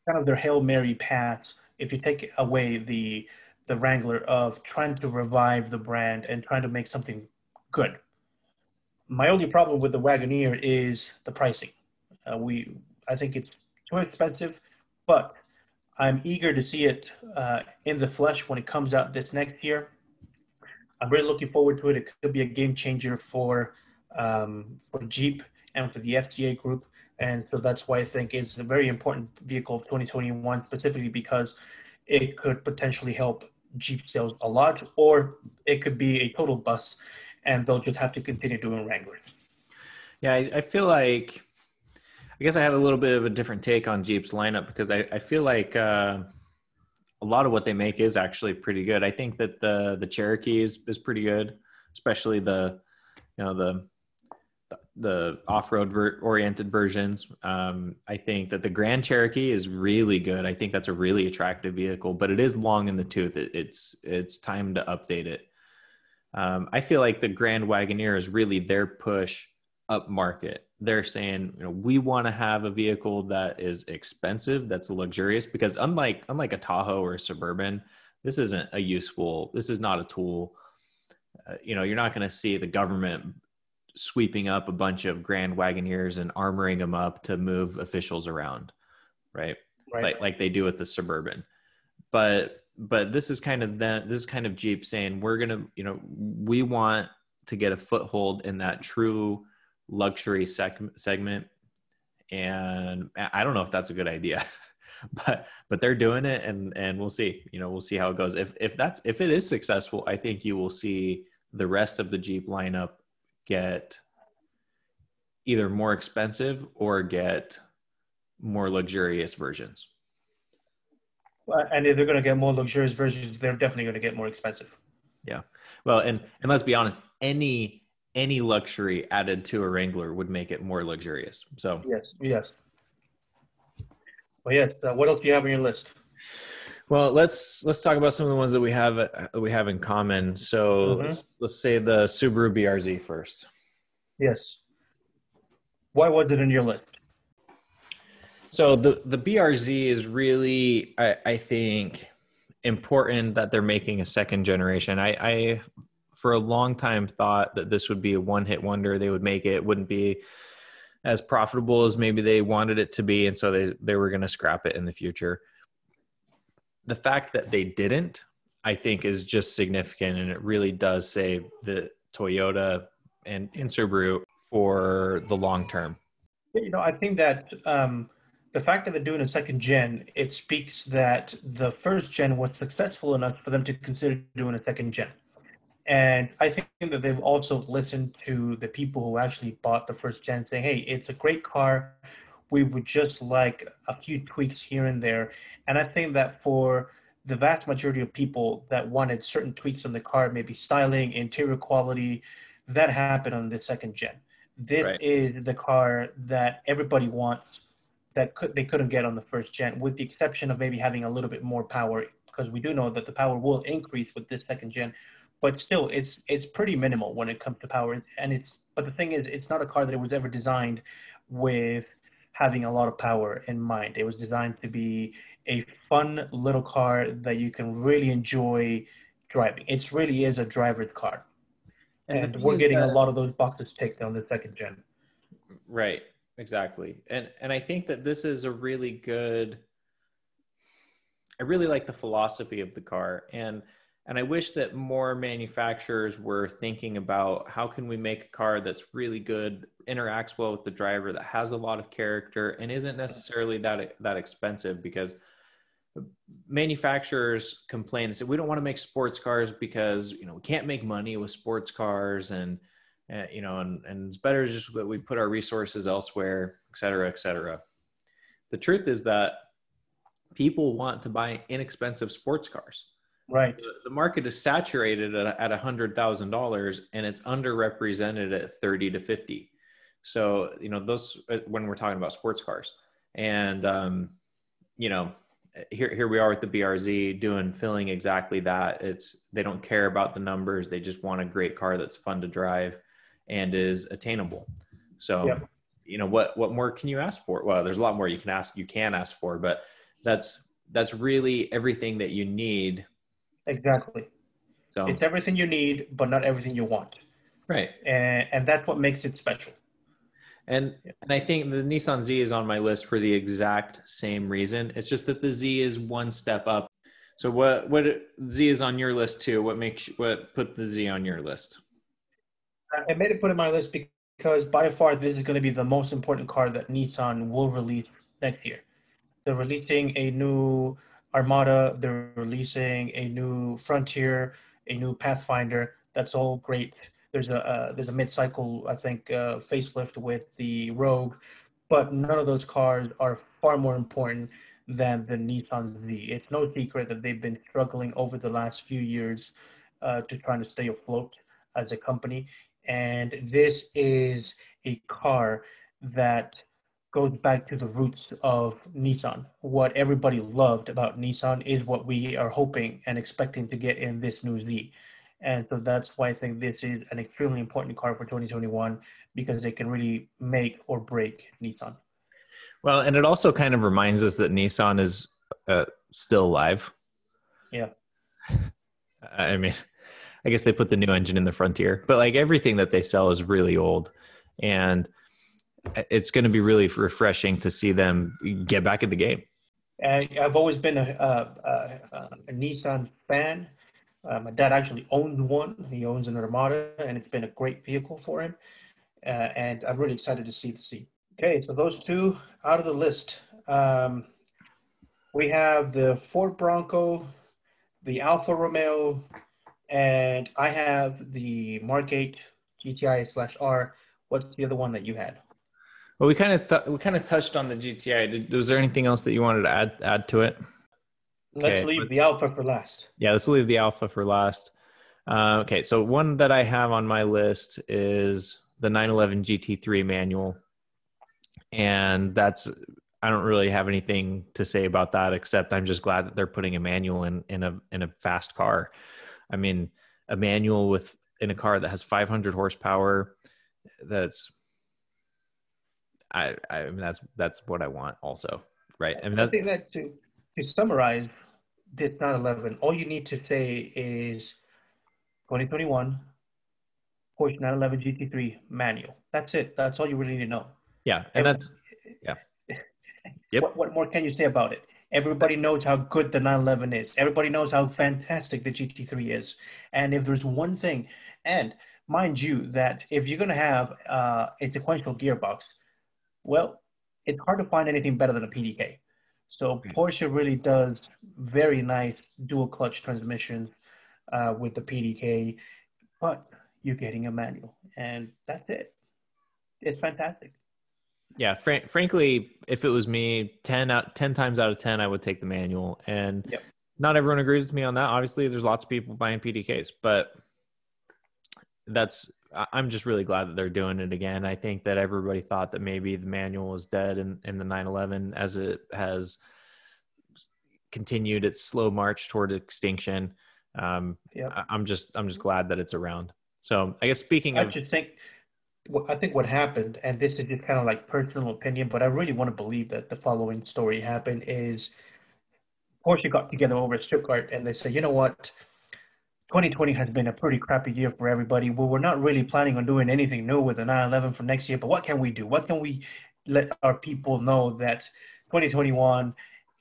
kind of their Hail Mary path if you take away the the Wrangler of trying to revive the brand and trying to make something good my only problem with the Wagoneer is the pricing. Uh, we, I think it's too expensive, but I'm eager to see it uh, in the flesh when it comes out this next year. I'm really looking forward to it. It could be a game changer for um, for Jeep and for the FCA group, and so that's why I think it's a very important vehicle of 2021, specifically because it could potentially help Jeep sales a lot, or it could be a total bust and they'll just have to continue doing Wranglers. Yeah, I, I, feel like I guess I have a little bit of a different take on Jeep's lineup because I, I feel like uh, a lot of what they make is actually pretty good. I think that the the Cherokee is is pretty good, especially the you know the the off-road ver- oriented versions. Um, I think that the Grand Cherokee is really good. I think that's a really attractive vehicle, but it is long in the tooth. It, it's it's time to update it. Um, I feel like the Grand Wagoneer is really their push up market. They're saying, you know, we want to have a vehicle that is expensive, that's luxurious, because unlike unlike a Tahoe or a Suburban, this isn't a useful. This is not a tool. Uh, you know, you're not going to see the government sweeping up a bunch of Grand Wagoneers and armoring them up to move officials around, right? Right. Like like they do with the Suburban. But but this is kind of that this is kind of jeep saying we're gonna you know we want to get a foothold in that true luxury seg- segment. And i don't know if that's a good idea but but they're doing it and and we'll see you know we'll see how it goes. If if that's if it is successful i think you will see the rest of the jeep lineup get either more expensive or get more luxurious versions and if they're going to get more luxurious versions, they're definitely going to get more expensive. Yeah. Well, and and let's be honest, any any luxury added to a Wrangler would make it more luxurious. So yes, yes. Well, yes. Uh, what else do you have on your list? Well, let's let's talk about some of the ones that we have uh, we have in common. So mm-hmm. let's let's say the Subaru BRZ first. Yes. Why was it in your list? So the the BRZ is really, I, I think, important that they're making a second generation. I, I for a long time thought that this would be a one hit wonder. They would make it, wouldn't be as profitable as maybe they wanted it to be, and so they they were going to scrap it in the future. The fact that they didn't, I think, is just significant, and it really does save the Toyota and, and Subaru for the long term. You know, I think that um, the fact that they're doing a second gen, it speaks that the first gen was successful enough for them to consider doing a second gen. And I think that they've also listened to the people who actually bought the first gen saying, hey, it's a great car. We would just like a few tweaks here and there. And I think that for the vast majority of people that wanted certain tweaks on the car, maybe styling, interior quality, that happened on the second gen. This right. is the car that everybody wants that could they couldn't get on the first gen, with the exception of maybe having a little bit more power, because we do know that the power will increase with this second gen but still it's it's pretty minimal when it comes to power. And it's but the thing is it's not a car that it was ever designed with having a lot of power in mind. It was designed to be a fun little car that you can really enjoy driving. It really is a driver's car. And, and we're getting that, a lot of those boxes ticked on the second gen. Right exactly. And and i think that this is a really good i really like the philosophy of the car. And and I wish that more manufacturers were thinking about how can we make a car that's really good, interacts well with the driver, that has a lot of character, and isn't necessarily that that expensive because manufacturers complain and say we don't want to make sports cars because you know we can't make money with sports cars and uh, you know and, and it's better just that we put our resources elsewhere et cetera et cetera the truth is that people want to buy inexpensive sports cars Right. The, the market is saturated at, at $100,000 and it's underrepresented at 30 to 50. So, you know, those, uh, when we're talking about sports cars and, um, you know, here, here we are with the BRZ doing filling exactly that. It's, they don't care about the numbers. They just want a great car that's fun to drive and is attainable. So, yep. you know, what, what more can you ask for? Well, there's a lot more you can ask, you can ask for, but that's, that's really everything that you need Exactly. So it's everything you need, but not everything you want. Right. And and that's what makes it special. And and I think the Nissan Z is on my list for the exact same reason. It's just that the Z is one step up. So what what Z is on your list too? What makes what put the Z on your list? I made it put in my list because by far this is going to be the most important car that Nissan will release next year. They're releasing a new Armada, they're releasing a new Frontier, a new Pathfinder. That's all great. There's a uh, there's a mid-cycle, I think, uh, facelift with the Rogue, but none of those cars are far more important than the Nissan Z. It's no secret that they've been struggling over the last few years uh, to trying to stay afloat as a company, and this is a car that goes back to the roots of Nissan. What everybody loved about Nissan is what we are hoping and expecting to get in this new Z. And so that's why I think this is an extremely important car for 2021 because it can really make or break Nissan. Well, and it also kind of reminds us that Nissan is uh, still alive. Yeah. I mean, I guess they put the new engine in the Frontier, but like everything that they sell is really old. And it's going to be really refreshing to see them get back in the game. And I've always been a, a, a, a Nissan fan. Uh, my dad actually owns one. He owns an Armada, and it's been a great vehicle for him. Uh, and I'm really excited to see the seat. Okay, so those two out of the list. Um, we have the Ford Bronco, the Alfa Romeo, and I have the Mark 8 GTI slash R. What's the other one that you had? Well, we kind of th- we kind of touched on the GTI. Did, was there anything else that you wanted to add add to it? Let's leave let's, the Alfa for last. Yeah, let's leave the Alfa for last. Uh, okay, so one that I have on my list is the 911 GT3 manual, and that's I don't really have anything to say about that except I'm just glad that they're putting a manual in in a in a fast car. I mean, a manual with in a car that has 500 horsepower, that's I, I mean, that's that's what I want also, right? I mean, that's, I think that to to summarize this 911, all you need to say is 2021 Porsche 911 GT3 manual. That's it. That's all you really need to know. Yeah, and Every, that's yeah. Yep. What, what more can you say about it? Everybody knows how good the 911 is. Everybody knows how fantastic the GT3 is. And if there's one thing, and mind you, that if you're going to have uh, a sequential gearbox, well, it's hard to find anything better than a PDK. So Porsche really does very nice dual clutch transmissions uh, with the PDK. but you're getting a manual, and that's it. It's fantastic. Yeah, fr- frankly, if it was me, 10 out 10 times out of 10 I would take the manual and Yep. not everyone agrees with me on that. Obviously, there's lots of people buying PDKs, but that's I'm just really glad that they're doing it again. I think that everybody thought that maybe the manual was dead in, in the 911 as it has continued its slow march toward extinction. Um, Yep. I- I'm just I'm just glad that it's around. So I guess speaking I of just think, I think what happened, and this is just kind of like personal opinion, but I really want to believe that the following story happened is Porsche got together over at Stuttgart and they said, you know what, 2020 has been a pretty crappy year for everybody. Well, we're not really planning on doing anything new with the 911 for next year, but what can we do? What can we let our people know that 2021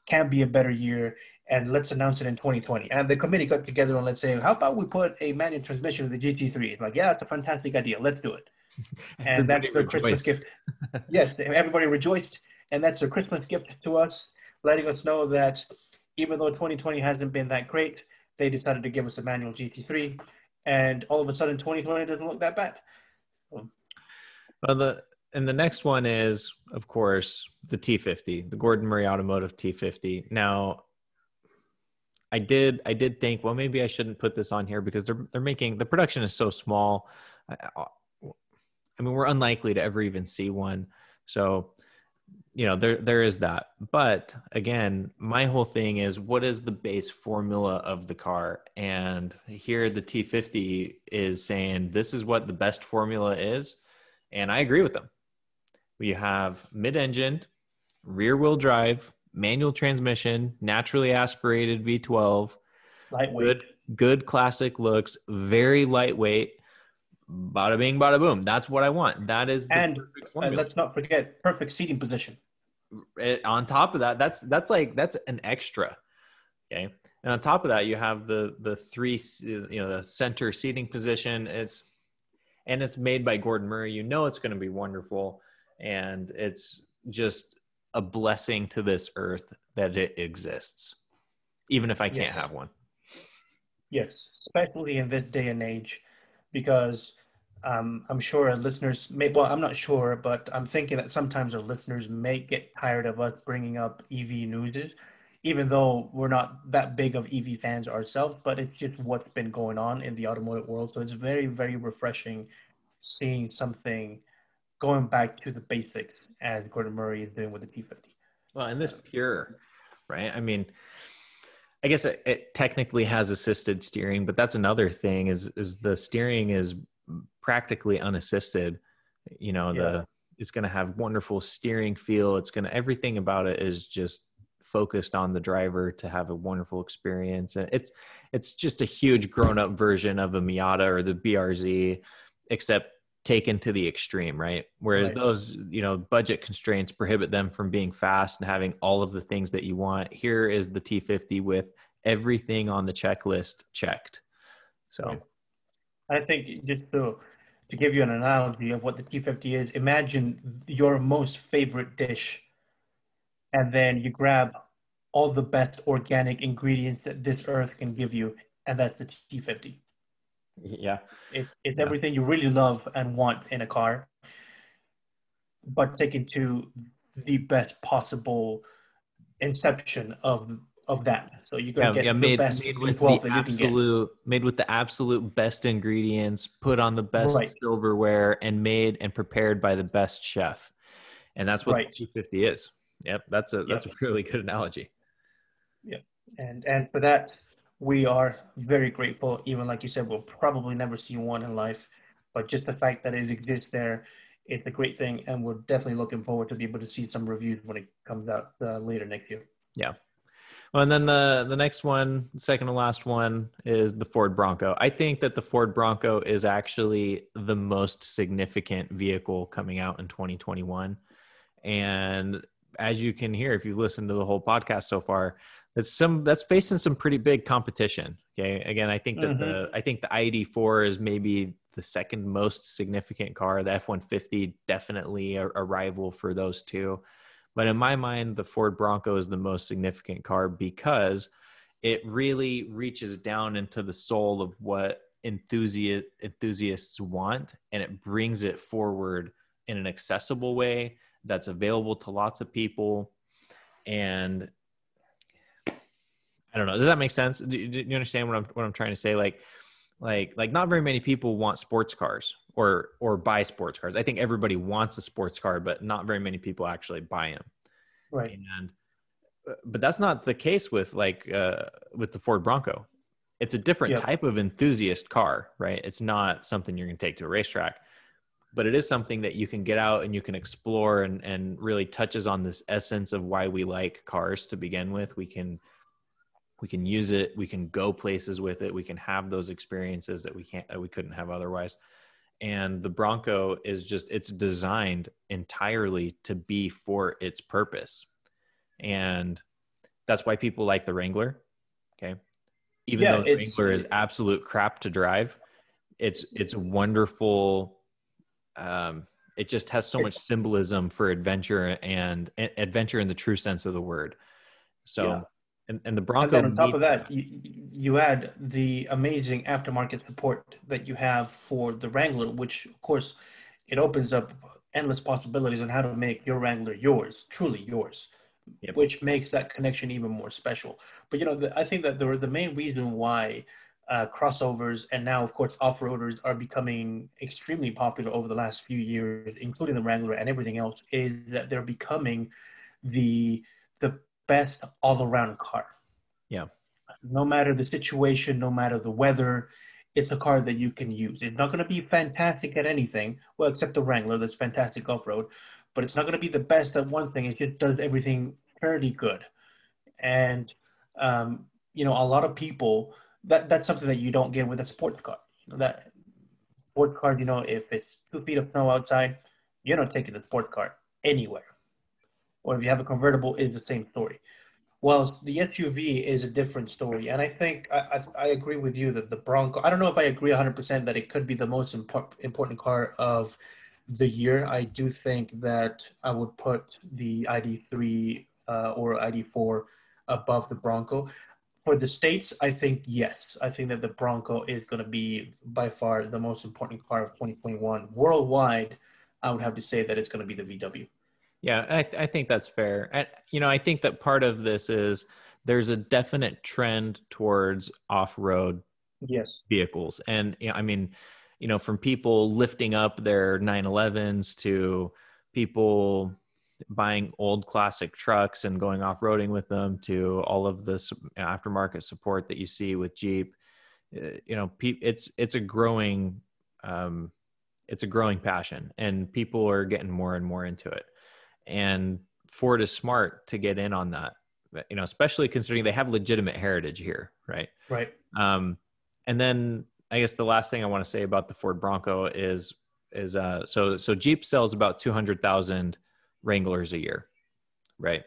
can be a better year? And let's announce it in 2020. And the committee got together and let's say, how about we put a manual transmission with the GT3? It's like, yeah, it's a fantastic idea. Let's do it. And that's the Christmas gift. yes, everybody rejoiced. And that's a Christmas gift to us, letting us know that even though 2020 hasn't been that great, they decided to give us a manual GT3. And all of a sudden, 2020 doesn't look that bad. Well, the and the next one is, of course, the T50, the Gordon Murray Automotive T50. Now, I did I did think, well, maybe I shouldn't put this on here because they're they're making the production is so small. I, I mean, we're unlikely to ever even see one. So, you know, there there is that. But again, my whole thing is what is the base formula of the car? And here the T50 is saying this is what the best formula is. And I agree with them. We have mid-engined, rear-wheel drive, manual transmission, naturally aspirated V12, Lightweight. good good classic looks, very lightweight. Bada bing, bada boom. That's what I want. That is the And, perfect uh, And let's not forget perfect seating position. It- on top of that, that's that's like that's an extra. Okay, and on top of that, you have the the three you know the center seating position. It's and it's made by Gordon Murray. You know it's going to be wonderful, and it's just a blessing to this earth that it exists, even if I can't Yes. have one. Yes, especially in this day and age, because um, I'm sure our listeners may, well, I'm not sure, but I'm thinking that sometimes our listeners may get tired of us bringing up EV news, even though we're not that big of EV fans ourselves, but it's just what's been going on in the automotive world. So it's very, very refreshing seeing something going back to the basics as Gordon Murray is doing with the T50. Well, and this pure, right? I mean, I guess it, it technically has assisted steering, but that's another thing. Is is the steering is practically unassisted. You know, Yeah. the it's going to have wonderful steering feel. It's going to everything about it is just focused on the driver to have a wonderful experience. And It's it's just a huge grown up version of a Miata or the BRZ, except taken to the extreme, right? Whereas Right. those, you know, budget constraints prohibit them from being fast and having all of the things that you want. Here is the T50 with everything on the checklist checked. So, I think just to to give you an analogy of what the T50 is, imagine your most favorite dish, and then you grab all the best organic ingredients that this earth can give you, and that's the T50. Yeah. It, it's Yeah. everything you really love and want in a car, but taken to the best possible inception of of that. So you're gonna Yeah, get yeah, the made, best made with V12 the that you can get. absolute made with the absolute best ingredients, put on the best Right. silverware, and made and prepared by the best chef. And that's what Right. the T50 is. Yep, that's a that's a really good analogy. Yeah, and and for that we are very grateful even like you said we'll probably never see one in life but just the fact that it exists there it's a great thing and we're definitely looking forward to be able to see some reviews when it comes out uh, later next year Yeah. Well, and then the the next one, second to last one, is the Ford Bronco. I think that the Ford Bronco is actually the most significant vehicle coming out in 2021. And as you can hear, if you listen to the whole podcast so far, that's some that's facing some pretty big competition. Okay, again, I think that the mm-hmm. I think the ID4 is maybe the second most significant car. The F150 definitely a, a rival for those two. But in my mind, the Ford Bronco is the most significant car because it really reaches down into the soul of what enthusiast enthusiasts want and it brings it forward in an accessible way that's available to lots of people and i don't know. Does that make sense? Do, do you understand what i'm what i'm trying to say? Like like like not very many people want sports cars or or buy sports cars. I think everybody wants a sports car but not very many people actually buy them Right. and uh, but that's not the case with like uh with the ford bronco. It's a different Yeah. type of enthusiast car right? It's not something you're going to take to a racetrack but it is something that you can get out and you can explore and and really touches on this essence of why we like cars to begin with. We can we can use it we can go places with it we can have those experiences that we can't that we couldn't have otherwise. And the bronco is just it's designed entirely to be for its purpose. And that's why people like the wrangler okay? Even Yeah, though the wrangler is absolute crap to drive it's it's wonderful um it just has so much symbolism for adventure and adventure in the true sense of the word. So Yeah. And, and the And bronco then on top of that, you, you add the amazing aftermarket support that you have for the Wrangler, which of course it opens up endless possibilities on how to make your Wrangler yours, truly yours, Yep. which makes that connection even more special. But you know, the, I think that the the main reason why uh, crossovers and now, of course, off-roaders are becoming extremely popular over the last few years, including the Wrangler and everything else, is that they're becoming the the best all-around car Yeah. no matter the situation, no matter the weather, it's a car that you can use. It's not going to be fantastic at anything, well, except the Wrangler that's fantastic off road, but it's not going to be the best at one thing. It just does everything fairly good. And, um, you know, a lot of people, that, that's something that you don't get with a sports car. You know, that sports car, you know, if it's two feet of snow outside, you're not taking the sports car anywhere. Or if you have a convertible, it's the same story. Well, the SUV is a different story, and I think I, I, I agree with you that the Bronco. I don't know if I agree 100% that it could be the most impor- important car of the year. I do think that I would put the ID3 uh, or ID4 above the Bronco. For the states, I think yes. I think that the Bronco is going to be by far the most important car of 2021. Worldwide, I would have to say that it's going to be the VW. Yeah, I, I think that's fair. And, you know, I think that part of this is there's a definite trend towards off road Yes. vehicles. And, you know, I mean, you know, from people lifting up their 911s to people buying old classic trucks and going off roading with them to all of this aftermarket support that you see with Jeep. Uh, You know, it's it's a growing um, it's a growing passion, and people are getting more and more into it. And Ford is smart to get in on that. You know, especially considering they have legitimate heritage here, right? Right. Um, and then I guess the last thing I want to say about the Ford Bronco is is uh, so so Jeep sells about two hundred thousand Wranglers a year, right?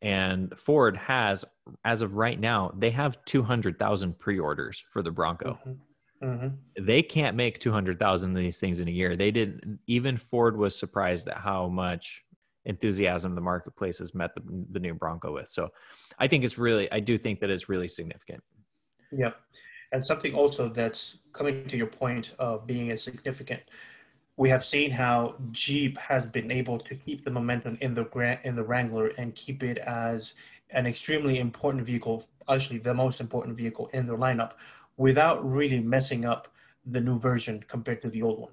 And Ford has, as of right now, they have two hundred thousand pre-orders for the Bronco. Mhm. Mhm. They can't make two hundred thousand of these things in a year. They didn't. Even Ford was surprised at how much enthusiasm the marketplace has met the, the new Bronco with. So, I think it's really, I do think that it's really significant. Yep. And something also that's coming to your point of being as significant. We have seen how Jeep has been able to keep the momentum in the Grand in the Wrangler and keep it as an extremely important vehicle, actually the most important vehicle in their lineup, without really messing up the new version compared to the old one.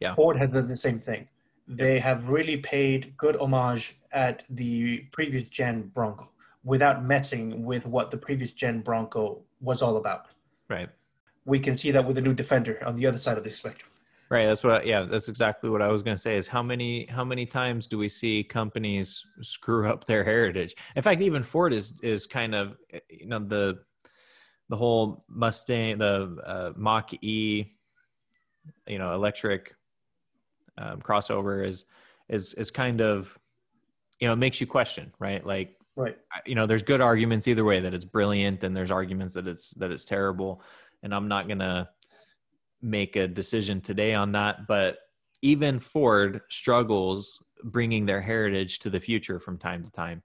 Yeah. Ford has done the same thing. They have really paid good homage at the previous gen Bronco without messing with what the previous gen Bronco was all about. Right. We can see that with the new Defender on the other side of the spectrum. Right. That's what. Yeah. That's exactly what I was going to say. Is how many how many times do we see companies screw up their heritage? In fact, even Ford is is kind of you know the the whole Mustang, the uh, Mach E, you know, electric um, crossover is is is kind of you know it makes you question, right? Like Right. you know there's good arguments either way that it's brilliant and there's arguments that it's that it's terrible and i'm not going to make a decision today on that but even ford struggles bringing their heritage to the future from time to time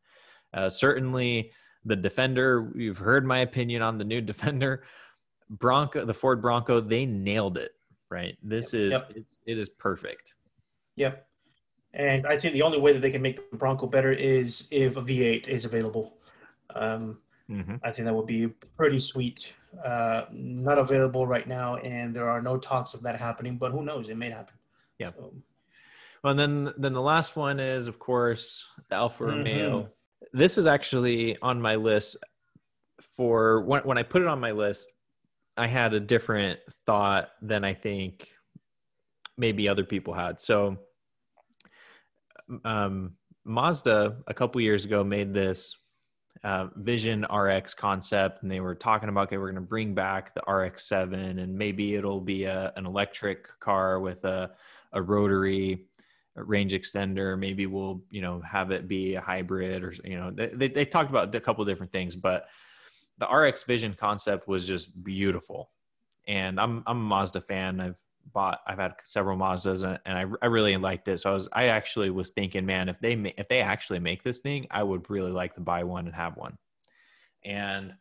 uh, certainly the defender you've heard my opinion on the new defender Bronco, the Ford Bronco, they nailed it. Right. This Yep. is Yep. it's, it is perfect. Yep. And I think the only way that they can make the Bronco better is if a V8 is available. Um, hmm I think that would be pretty sweet. Uh, not available right now, and there are no talks of that happening. But who knows? It may happen. Yeah. Um, Well, and then then the last one is, of course, the Alfa Mhm. Romeo. This is actually on my list for when when I put it on my list. I had a different thought than I think maybe other people had. So, um, Mazda a couple years ago made this uh, Vision RX concept, and they were talking about okay, we're going to bring back the RX-7, and maybe it'll be a, an electric car with a a rotary range extender. Maybe we'll you know have it be a hybrid, or you know they they, they talked about a couple different things, but the RX Vision concept was just beautiful, and I'm I'm a Mazda fan. I've bought I've had several Mazdas and, and I, I really liked it. So I was I actually was thinking, man, if they if they actually make this thing, I would really like to buy one and have one. And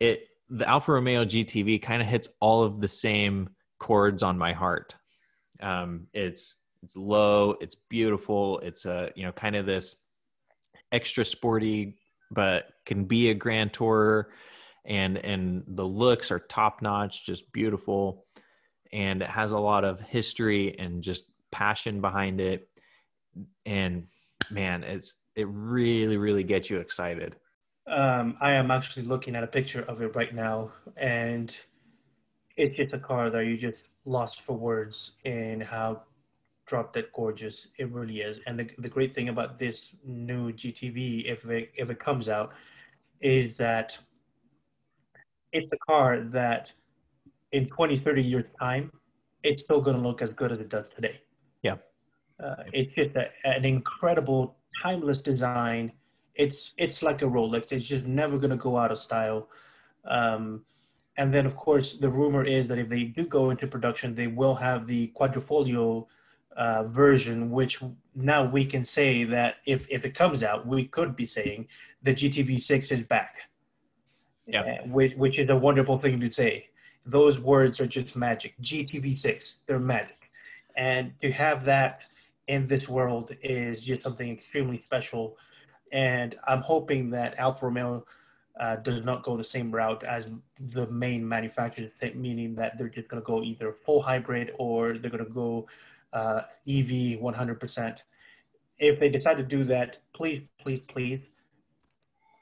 it the Alfa Romeo GTV kind of hits all of the same chords on my heart. Um, it's it's low, it's beautiful, it's a you know kind of this extra sporty, but can be a grand tourer, and and the looks are top notch, just beautiful and it has a lot of history and just passion behind it. And man it's it really really gets you excited. Um, I am actually looking at a picture of it right now, and it's just a car that you just lost for words in how drop dead gorgeous. It really is. And the, the great thing about this new GTV, if it if it comes out, is that it's a car that in 20, 30 years time, it's still going to look as good as it does today. Yeah. Uh, it's just a, an incredible timeless design it's it's like a Rolex. It's just never going to go out of style. Um, and then, of course, the rumor is that if they do go into production, they will have the quadrifoglio uh, version, which now we can say that if if it comes out, we could be saying the GTV6 is back. Yeah. Uh, which which is a wonderful thing to say. Those words are just magic. GTV6, they're magic, and to have that in this world is just something extremely special and I'm hoping that Alfa Romeo uh, does not go the same route as the main manufacturers, meaning that they're just going to go either full hybrid or they're going to go uh, EV 100%. If they decide to do that, please, please, please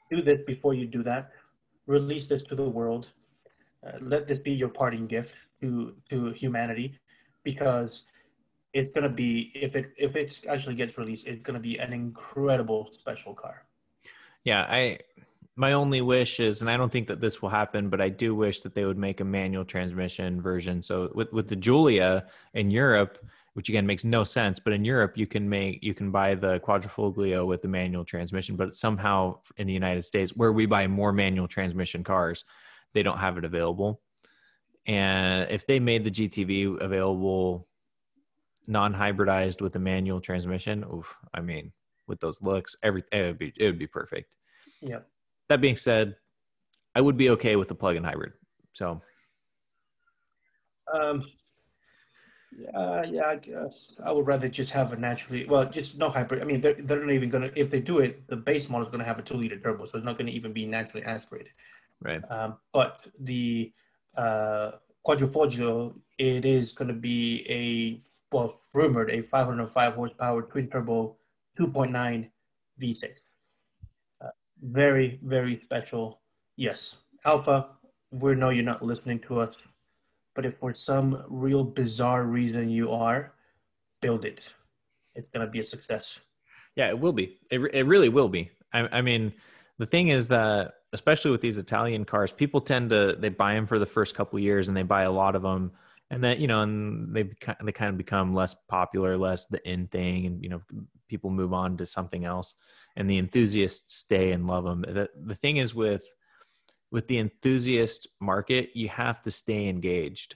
do this before you do that. Release this to the world. Uh, let this be your parting gift to to humanity, because it's gonna be if it if it actually gets released, it's gonna be an incredible special car. yeah i my only wish is and i don't think that this will happen but i do wish that they would make a manual transmission version so with with the Giulia in europe which again makes no sense but in europe you can make you can buy the quadrifoglio with the manual transmission but somehow in the united states where we buy more manual transmission cars they don't have it available and if they made the gtv available non-hybridized with a manual transmission oof i mean with those looks every it would be it would be perfect Yeah. that being said i would be okay with the plug-in hybrid so Um, uh, yeah, I guess I would rather just have a naturally well, just no hybrid. I mean, they're they're not even gonna if they do it, the base model is gonna have a two liter turbo, so it's not gonna even be naturally aspirated. Right Um, but the uh, quadrifoglio, it is going to be a well rumored a 505 horsepower twin turbo 2.9 V6. Uh, very very special. Yes, Alfa. We know you're not listening to us, but if for some real bizarre reason you are, build it. It's going to be a success. yeah it will be it, it really will be I, I mean the thing is that especially with these italian cars people tend to they buy them for the first couple years and they buy a lot of them and then you know and they they kind of become less popular less the in thing and you know people move on to something else and the enthusiasts stay and love them the, the thing is with with the enthusiast market you have to stay engaged.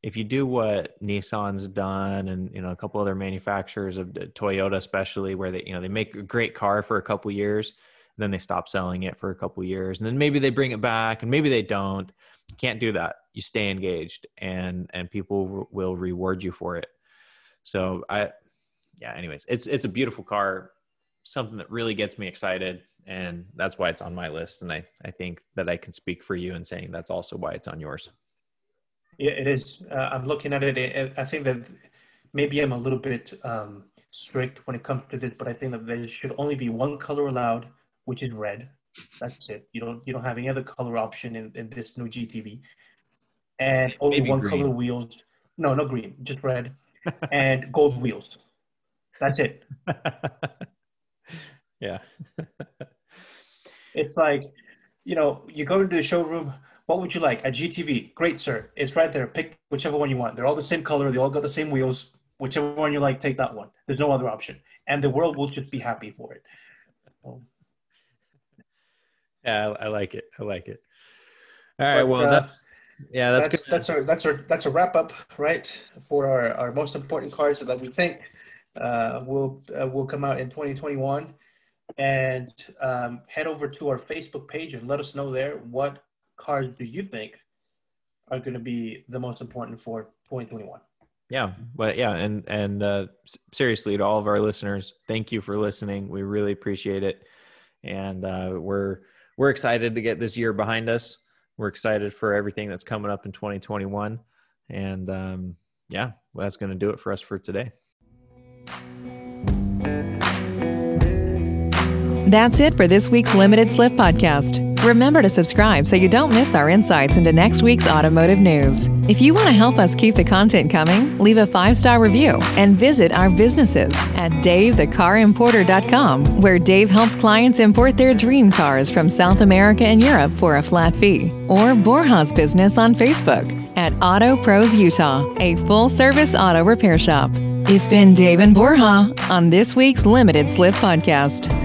If you do what Nissan's done and you know a couple other manufacturers of uh, Toyota especially where they you know they make a great car for a couple years then they stop selling it for a couple years and then maybe they bring it back and maybe they don't can't do that. You stay engaged, and and people will reward you for it. So I, yeah. Anyways, it's it's a beautiful car, something that really gets me excited, and that's why it's on my list. And I I think that I can speak for you in saying that's also why it's on yours. Yeah, it is. Uh, I'm looking at it. I think that maybe I'm a little bit um, strict when it comes to this, but I think that there should only be one color allowed, which is red. That's it. You don't you don't have any other color option in, in this new GTV, and only maybe one green. color wheels. No, no green, just red, and gold wheels. That's it. yeah. it's like, you know, you go into the showroom. What would you like? A GTV? Great, sir. It's right there. Pick whichever one you want. They're all the same color. They all got the same wheels whichever one you like, take that one. There's no other option, and the world will just be happy for it. Yeah, I, I, like it. I like it. All right. But, well, uh, that's yeah, that's that's, good. that's our that's our that's a wrap up, right, for our, our most important cards that we think uh, will uh, will come out in 2021. And um, head over to our Facebook page and let us know there what cards do you think are going to be the most important for 2021 yeah but yeah and and uh, seriously to all of our listeners thank you for listening we really appreciate it and uh, we're we're excited to get this year behind us. We're excited for everything that's coming up in 2021 and um, yeah well, that's going to do it for us for today. That's it for this week's limited slip podcast Remember to subscribe so you don't miss our insights into next week's automotive news. If you want to help us keep the content coming, leave a five star review and visit our businesses at DaveTheCarImporter.com, where Dave helps clients import their dream cars from South America and Europe for a flat fee, or Borja's business on Facebook at Auto Pros Utah, a full service auto repair shop. It's been Dave and Borja on this week's Limited Slip Podcast.